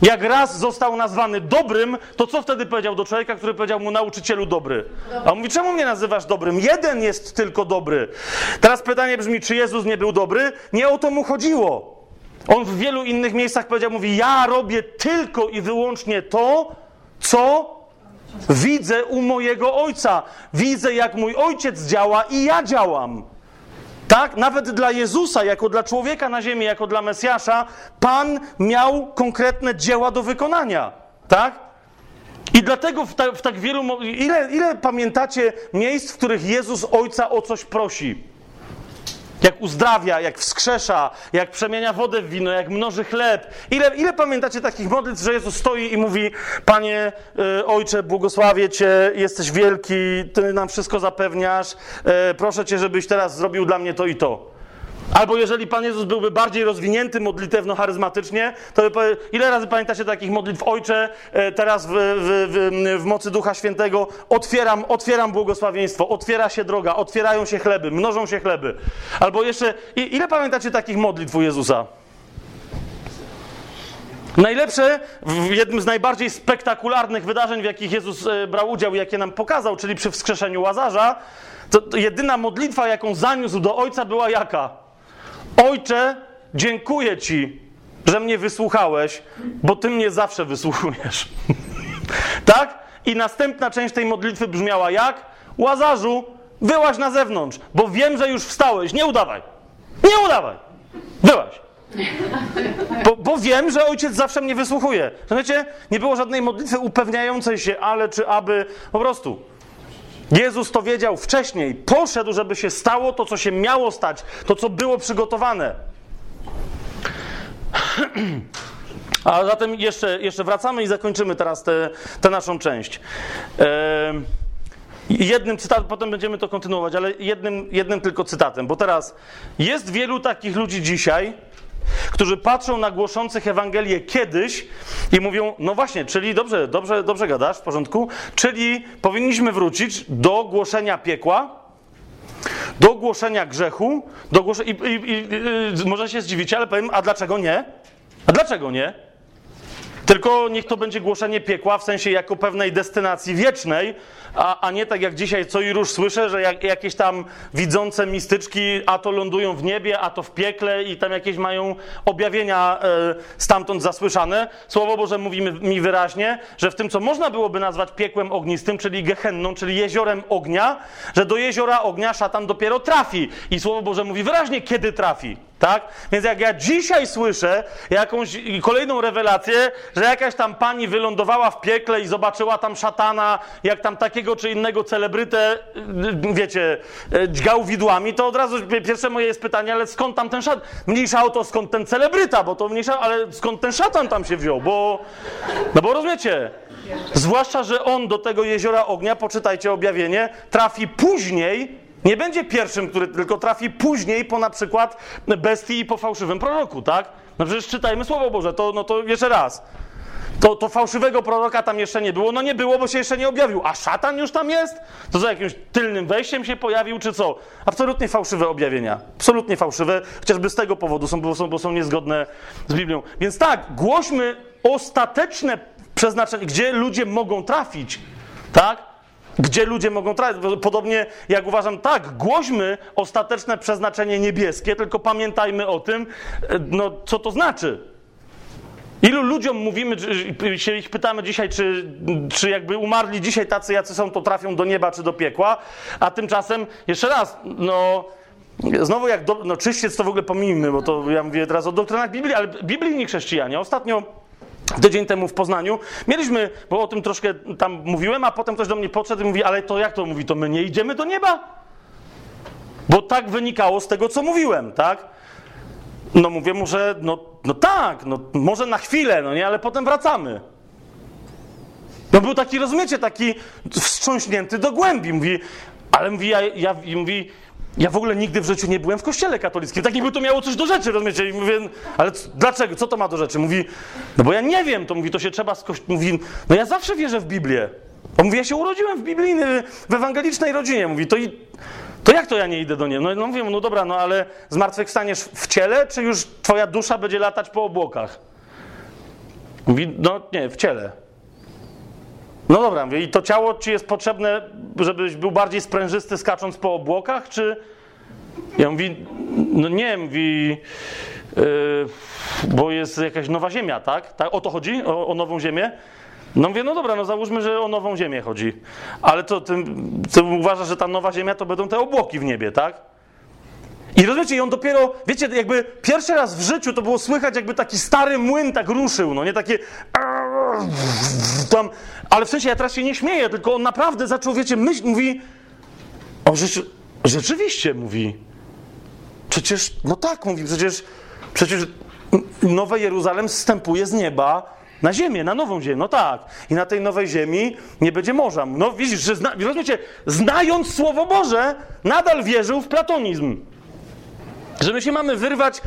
Jak raz został nazwany dobrym, to co wtedy powiedział do człowieka, który powiedział mu nauczycielu dobry? A on mówi, czemu mnie nazywasz dobrym? Jeden jest tylko dobry. Teraz pytanie brzmi, czy Jezus nie był dobry? Nie o to mu chodziło. On w wielu innych miejscach powiedział, mówi, ja robię tylko i wyłącznie to, co widzę u mojego ojca. Widzę, jak mój ojciec działa i ja działam. Tak? Nawet dla Jezusa, jako dla człowieka na ziemi, jako dla Mesjasza, Pan miał konkretne dzieła do wykonania. Tak? I dlatego w, ta, w tak wielu. Ile, ile pamiętacie miejsc, w których Jezus Ojca o coś prosi? Jak uzdrawia, jak wskrzesza, jak przemienia wodę w wino, jak mnoży chleb. Ile, ile pamiętacie takich modlitw, że Jezus stoi i mówi: Panie, y, Ojcze, błogosławię Cię, jesteś wielki, Ty nam wszystko zapewniasz, y, proszę Cię, żebyś teraz zrobił dla mnie to i to. Albo jeżeli Pan Jezus byłby bardziej rozwinięty modlitewno-charyzmatycznie, to by ile razy pamiętacie takich modlitw Ojcze, e, teraz w, w, w, w mocy Ducha Świętego otwieram, otwieram błogosławieństwo, otwiera się droga, otwierają się chleby, mnożą się chleby. Albo jeszcze, ile pamiętacie takich modlitw u Jezusa? Najlepsze, w jednym z najbardziej spektakularnych wydarzeń, w jakich Jezus e, brał udział jakie nam pokazał, czyli przy wskrzeszeniu Łazarza, to, to jedyna modlitwa, jaką zaniósł do Ojca, była jaka? Ojcze, dziękuję Ci, że mnie wysłuchałeś, bo Ty mnie zawsze wysłuchujesz. tak? I następna część tej modlitwy brzmiała jak? Łazarzu, wyłaź na zewnątrz, bo wiem, że już wstałeś. Nie udawaj. Nie udawaj. Wyłaź. Bo, bo wiem, że ojciec zawsze mnie wysłuchuje. Rozumiecie? Nie było żadnej modlitwy upewniającej się, ale czy aby. Po prostu. Jezus to wiedział wcześniej. Poszedł, żeby się stało to, co się miało stać, to, co było przygotowane. A zatem jeszcze, jeszcze wracamy i zakończymy teraz tę naszą część. Em, Jednym cytatem, potem będziemy to kontynuować, ale jednym, jednym tylko cytatem, bo teraz jest wielu takich ludzi dzisiaj, którzy patrzą na głoszących Ewangelię kiedyś i mówią, no właśnie, czyli dobrze, dobrze, dobrze gadasz, w porządku, czyli powinniśmy wrócić do głoszenia piekła, do głoszenia grzechu, do głosze... I, i, i, może się zdziwicie, ale powiem, a dlaczego nie? A dlaczego nie? Tylko niech to będzie głoszenie piekła w sensie jako pewnej destynacji wiecznej, a, a nie tak jak dzisiaj co i róż słyszę, że jak, jakieś tam widzące mistyczki a to lądują w niebie, a to w piekle i tam jakieś mają objawienia e, stamtąd zasłyszane. Słowo Boże mówi mi wyraźnie, że w tym, co można byłoby nazwać piekłem ognistym, czyli gehenną, czyli jeziorem ognia, że do jeziora ognia szatan dopiero trafi. I Słowo Boże mówi wyraźnie, kiedy trafi. Tak? Więc jak ja dzisiaj słyszę jakąś kolejną rewelację, że jakaś tam pani wylądowała w piekle i zobaczyła tam szatana, jak tam takiego czy innego celebrytę, wiecie, e, dźgał widłami, to od razu pierwsze moje jest pytanie, ale skąd tam ten szatan? Mniejsza o to, skąd ten celebryta, bo to mniejsza, ale skąd ten szatan tam się wziął, bo, no bo rozumiecie, zwłaszcza, że on do tego jeziora ognia, poczytajcie objawienie, trafi później, nie będzie pierwszym, który tylko trafi później po na przykład bestii i po fałszywym proroku, tak? No przecież czytajmy Słowo Boże, to, no to jeszcze raz. To, to fałszywego proroka tam jeszcze nie było? No nie było, bo się jeszcze nie objawił. A szatan już tam jest? To za jakimś tylnym wejściem się pojawił, czy co? Absolutnie fałszywe objawienia. Absolutnie fałszywe, chociażby z tego powodu są, bo są, bo są niezgodne z Biblią. Więc tak, głośmy ostateczne przeznaczenie, gdzie ludzie mogą trafić, tak? Gdzie ludzie mogą trafić. Podobnie jak uważam, tak, głośmy ostateczne przeznaczenie niebieskie, tylko pamiętajmy o tym, e, no, co to znaczy. Ilu ludziom mówimy, się ich pytamy dzisiaj, czy, czy jakby umarli dzisiaj tacy, jacy są, to trafią do nieba czy do piekła, a tymczasem, jeszcze raz, no, znowu jak, do, no czyściec to w ogóle pomijmy, bo to ja mówię teraz o doktrynach Biblii, ale biblijni chrześcijanie. Ostatnio Tydzień temu w Poznaniu mieliśmy, bo o tym troszkę tam mówiłem, a potem ktoś do mnie podszedł i mówi, ale to jak to mówi, to my nie idziemy do nieba? Bo tak wynikało z tego, co mówiłem, tak? No mówię mu, że no, no tak, no może na chwilę, no nie, ale potem wracamy. No był taki, rozumiecie, taki wstrząśnięty do głębi. Mówi, ale mówi, ja, ja, mówi, ja w ogóle nigdy w życiu nie byłem w kościele katolickim. Tak jakby to miało coś do rzeczy, rozumiecie? I mówię, ale dlaczego? Co to ma do rzeczy? Mówi, no bo ja nie wiem. To mówi, to się trzeba kościoła... Mówi, no ja zawsze wierzę w Biblię. On mówi, ja się urodziłem w biblijnej, w ewangelicznej rodzinie. Mówi, to, i, to jak to ja nie idę do niego? No, no mówię, no dobra, no ale zmartwychwstaniesz w ciele, czy już twoja dusza będzie latać po obłokach? Mówi, no nie, w ciele. No dobra, mówię, i to ciało ci jest potrzebne, żebyś był bardziej sprężysty skacząc po obłokach, czy... Ja mówię, no nie, mówi, yy, bo jest jakaś nowa ziemia, tak? tak? O to chodzi? O, o, nową ziemię? No mówię, no dobra, no załóżmy, że o nową ziemię chodzi. Ale to ty, ty uważasz, że ta nowa ziemia to będą te obłoki w niebie, tak? I rozumiecie, i on dopiero, wiecie, jakby pierwszy raz w życiu to było słychać, jakby taki stary młyn tak ruszył, no nie takie tam, ale w sensie ja teraz się nie śmieję, tylko on naprawdę zaczął, wiecie, myśl, mówi, o rzeczy, rzeczywiście, mówi, przecież, no tak, mówi, przecież, przecież Nowe Jeruzalem zstępuje z nieba na ziemię, na nową ziemię, no tak. I na tej nowej ziemi nie będzie morza. No widzisz, że zna, rozumiecie, znając Słowo Boże, nadal wierzył w platonizm. Że my się mamy wyrwać yy,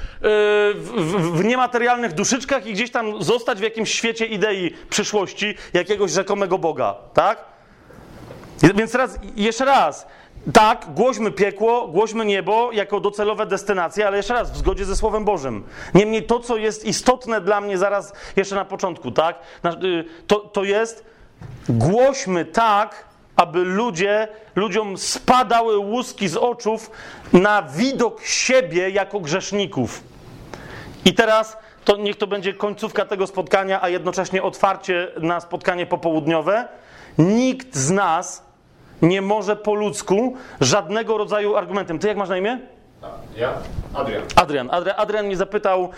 w, w, w, niematerialnych duszyczkach i gdzieś tam zostać w jakimś świecie idei przyszłości jakiegoś rzekomego Boga, tak? Więc teraz, jeszcze raz, tak, głośmy piekło, głośmy niebo jako docelowe destynacje, ale jeszcze raz, w zgodzie ze Słowem Bożym. Niemniej to, co jest istotne dla mnie zaraz, jeszcze na początku, tak? Y, to, to jest, głośmy tak, aby ludzie, ludziom spadały łuski z oczów na widok siebie jako grzeszników. I teraz to niech to będzie końcówka tego spotkania, a jednocześnie otwarcie na spotkanie popołudniowe. Nikt z nas nie może po ludzku żadnego rodzaju argumentem. Ty jak masz na imię? Ja? Adrian. Adrian. Adrian, mnie zapytał y,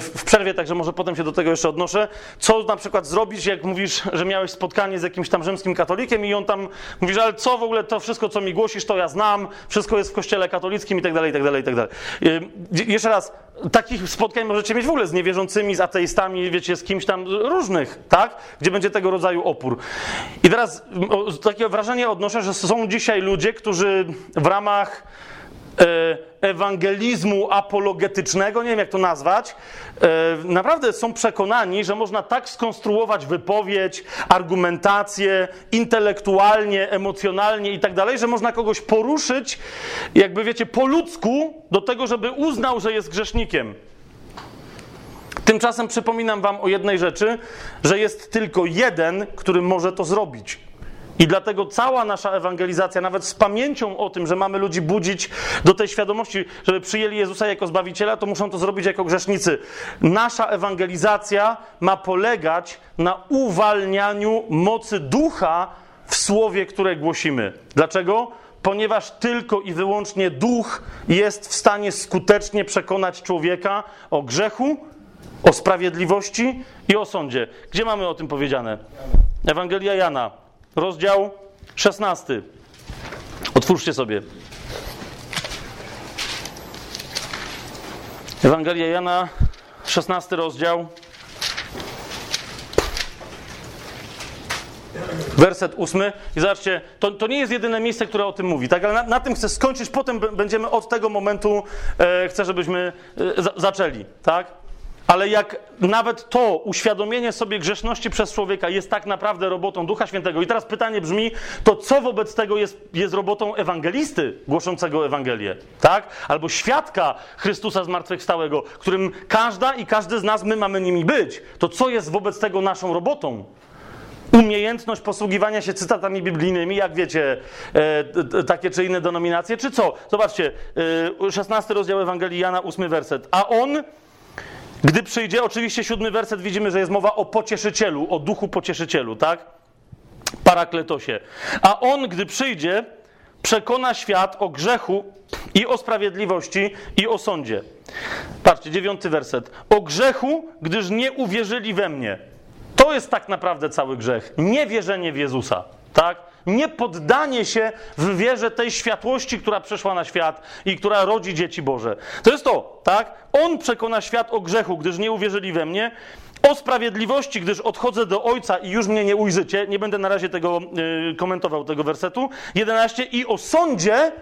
w przerwie, także może potem się do tego jeszcze odnoszę, co na przykład zrobić, jak mówisz, że miałeś spotkanie z jakimś tam rzymskim katolikiem i on tam mówi, ale co w ogóle, to wszystko, co mi głosisz, to ja znam, wszystko jest w kościele katolickim i tak dalej, i tak dalej, i tak dalej. Y, jeszcze raz, takich spotkań możecie mieć w ogóle z niewierzącymi, z ateistami, wiecie, z kimś tam różnych, tak? Gdzie będzie tego rodzaju opór. I teraz takie wrażenie odnoszę, że są dzisiaj ludzie, którzy w ramach ewangelizmu apologetycznego, nie wiem jak to nazwać, e, naprawdę są przekonani, że można tak skonstruować wypowiedź, argumentację intelektualnie, emocjonalnie i tak dalej, że można kogoś poruszyć, jakby wiecie, po ludzku do tego, żeby uznał, że jest grzesznikiem. Tymczasem przypominam Wam o jednej rzeczy, że jest tylko jeden, który może to zrobić. I dlatego cała nasza ewangelizacja, nawet z pamięcią o tym, że mamy ludzi budzić do tej świadomości, żeby przyjęli Jezusa jako Zbawiciela, to muszą to zrobić jako grzesznicy. Nasza ewangelizacja ma polegać na uwalnianiu mocy ducha w słowie, które głosimy. Dlaczego? Ponieważ tylko i wyłącznie duch jest w stanie skutecznie przekonać człowieka o grzechu, o sprawiedliwości i o sądzie. Gdzie mamy o tym powiedziane? Ewangelia Jana, rozdział 16. Otwórzcie sobie. Ewangelia Jana, 16 rozdział. Werset ósmy. I zobaczcie, to, to nie jest jedyne miejsce, które o tym mówi, tak? Ale na, na tym chcę skończyć, potem będziemy od tego momentu, e, chcę, żebyśmy e, za, zaczęli, tak? Ale jak nawet to uświadomienie sobie grzeszności przez człowieka jest tak naprawdę robotą Ducha Świętego. I teraz pytanie brzmi, to co wobec tego jest, jest robotą ewangelisty głoszącego Ewangelię, tak? Albo świadka Chrystusa zmartwychwstałego, którym każda i każdy z nas, my mamy nimi być. To co jest wobec tego naszą robotą? umiejętność posługiwania się cytatami biblijnymi, jak wiecie, e, takie czy inne denominacje, czy co? Zobaczcie, e, 16 rozdział Ewangelii Jana, 8 werset. A on, gdy przyjdzie, oczywiście siódmy werset widzimy, że jest mowa o pocieszycielu, o duchu pocieszycielu, tak? Parakletosie. A on, gdy przyjdzie, przekona świat o grzechu i o sprawiedliwości i o sądzie. Patrzcie, dziewiąty werset. O grzechu, gdyż nie uwierzyli we mnie. To jest tak naprawdę cały grzech. Niewierzenie w Jezusa, tak? Nie poddanie się w wierze tej światłości, która przeszła na świat i która rodzi dzieci Boże. To jest to, tak? On przekona świat o grzechu, gdyż nie uwierzyli we mnie, o sprawiedliwości, gdyż odchodzę do Ojca i już mnie nie ujrzycie. Nie będę na razie tego y, komentował, tego wersetu. 11. I o sądzie,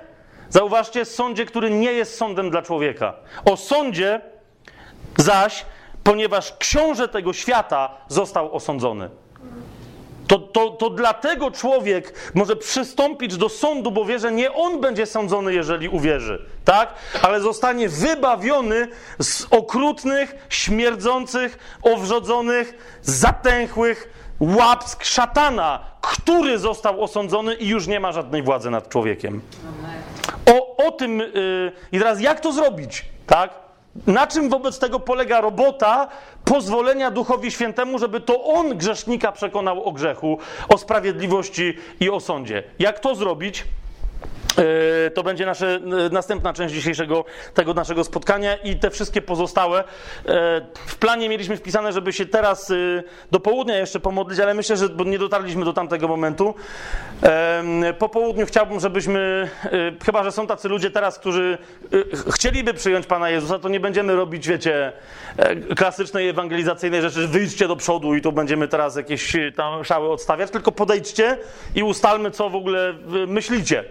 zauważcie, sądzie, który nie jest sądem dla człowieka. O sądzie zaś, ponieważ książę tego świata został osądzony. To, to, to dlatego człowiek może przystąpić do sądu, bo wie, że nie on będzie sądzony, jeżeli uwierzy, tak? Ale zostanie wybawiony z okrutnych, śmierdzących, owrzodzonych, zatęchłych łapsk szatana, który został osądzony i już nie ma żadnej władzy nad człowiekiem. O, o tym, yy, i teraz jak to zrobić, tak? Na czym wobec tego polega robota pozwolenia Duchowi Świętemu, żeby to On grzesznika przekonał o grzechu, o sprawiedliwości i o sądzie? Jak to zrobić? Yy, To będzie nasza następna część dzisiejszego tego naszego spotkania i te wszystkie pozostałe. Yy, W planie mieliśmy wpisane, żeby się teraz do południa jeszcze pomodlić, ale myślę, że nie dotarliśmy do tamtego momentu. Po południu chciałbym, żebyśmy, chyba że są tacy ludzie teraz, którzy chcieliby przyjąć Pana Jezusa, to nie będziemy robić, wiecie, klasycznej ewangelizacyjnej rzeczy, wyjdźcie do przodu i tu będziemy teraz jakieś tam szały odstawiać, tylko podejdźcie i ustalmy, co w ogóle myślicie.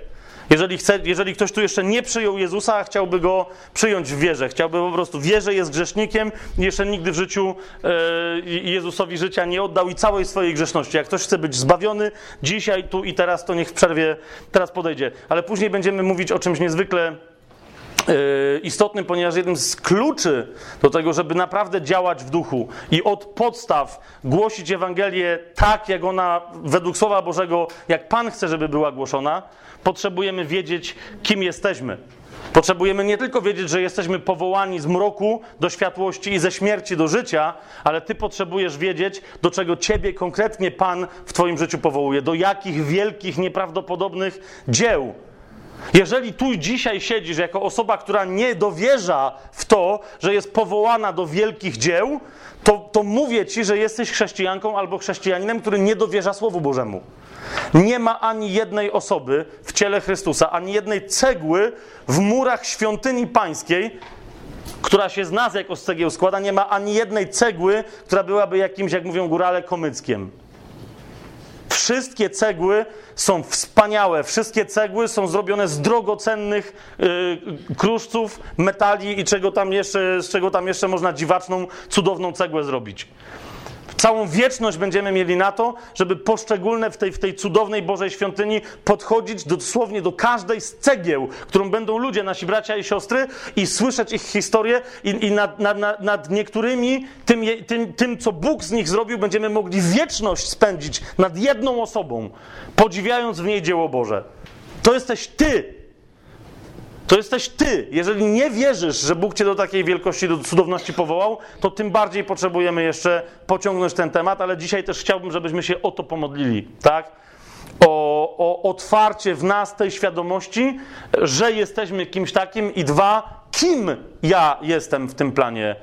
Jeżeli, chce, jeżeli ktoś tu jeszcze nie przyjął Jezusa, a chciałby go przyjąć w wierze, chciałby po prostu wierze, jest grzesznikiem jeszcze nigdy w życiu e, Jezusowi życia nie oddał i całej swojej grzeszności. Jak ktoś chce być zbawiony dzisiaj, tu i teraz, to niech w przerwie teraz podejdzie. Ale później będziemy mówić o czymś niezwykle istotnym, ponieważ jednym z kluczy do tego, żeby naprawdę działać w duchu i od podstaw głosić Ewangelię tak, jak ona według Słowa Bożego, jak Pan chce, żeby była głoszona, potrzebujemy wiedzieć, kim jesteśmy. Potrzebujemy nie tylko wiedzieć, że jesteśmy powołani z mroku do światłości i ze śmierci do życia, ale Ty potrzebujesz wiedzieć, do czego Ciebie konkretnie Pan w Twoim życiu powołuje, do jakich wielkich, nieprawdopodobnych dzieł. Jeżeli tu dzisiaj siedzisz jako osoba, która nie dowierza w to, że jest powołana do wielkich dzieł, to, to mówię ci, że jesteś chrześcijanką albo chrześcijaninem, który nie dowierza Słowu Bożemu. Nie ma ani jednej osoby w ciele Chrystusa, ani jednej cegły w murach świątyni pańskiej, która się z nas jako z cegieł składa, nie ma ani jednej cegły, która byłaby jakimś, jak mówią górale, komyckiem. Wszystkie cegły są wspaniałe, wszystkie cegły są zrobione z drogocennych y, kruszców, metali i czego tam jeszcze, z czego tam jeszcze można dziwaczną, cudowną cegłę zrobić. Całą wieczność będziemy mieli na to, żeby poszczególne w tej, w tej cudownej Bożej świątyni podchodzić dosłownie do każdej z cegieł, którą będą ludzie, nasi bracia i siostry, i słyszeć ich historię, i, i nad, nad, nad, niektórymi, tym, tym, tym, co Bóg z nich zrobił, będziemy mogli wieczność spędzić nad jedną osobą, podziwiając w niej dzieło Boże. To jesteś Ty, to jesteś ty. Jeżeli nie wierzysz, że Bóg cię do takiej wielkości, do cudowności powołał, to tym bardziej potrzebujemy jeszcze pociągnąć ten temat, ale dzisiaj też chciałbym, żebyśmy się o to pomodlili, tak? O, o otwarcie w nas tej świadomości, że jesteśmy kimś takim i dwa, kim ja jestem w tym planie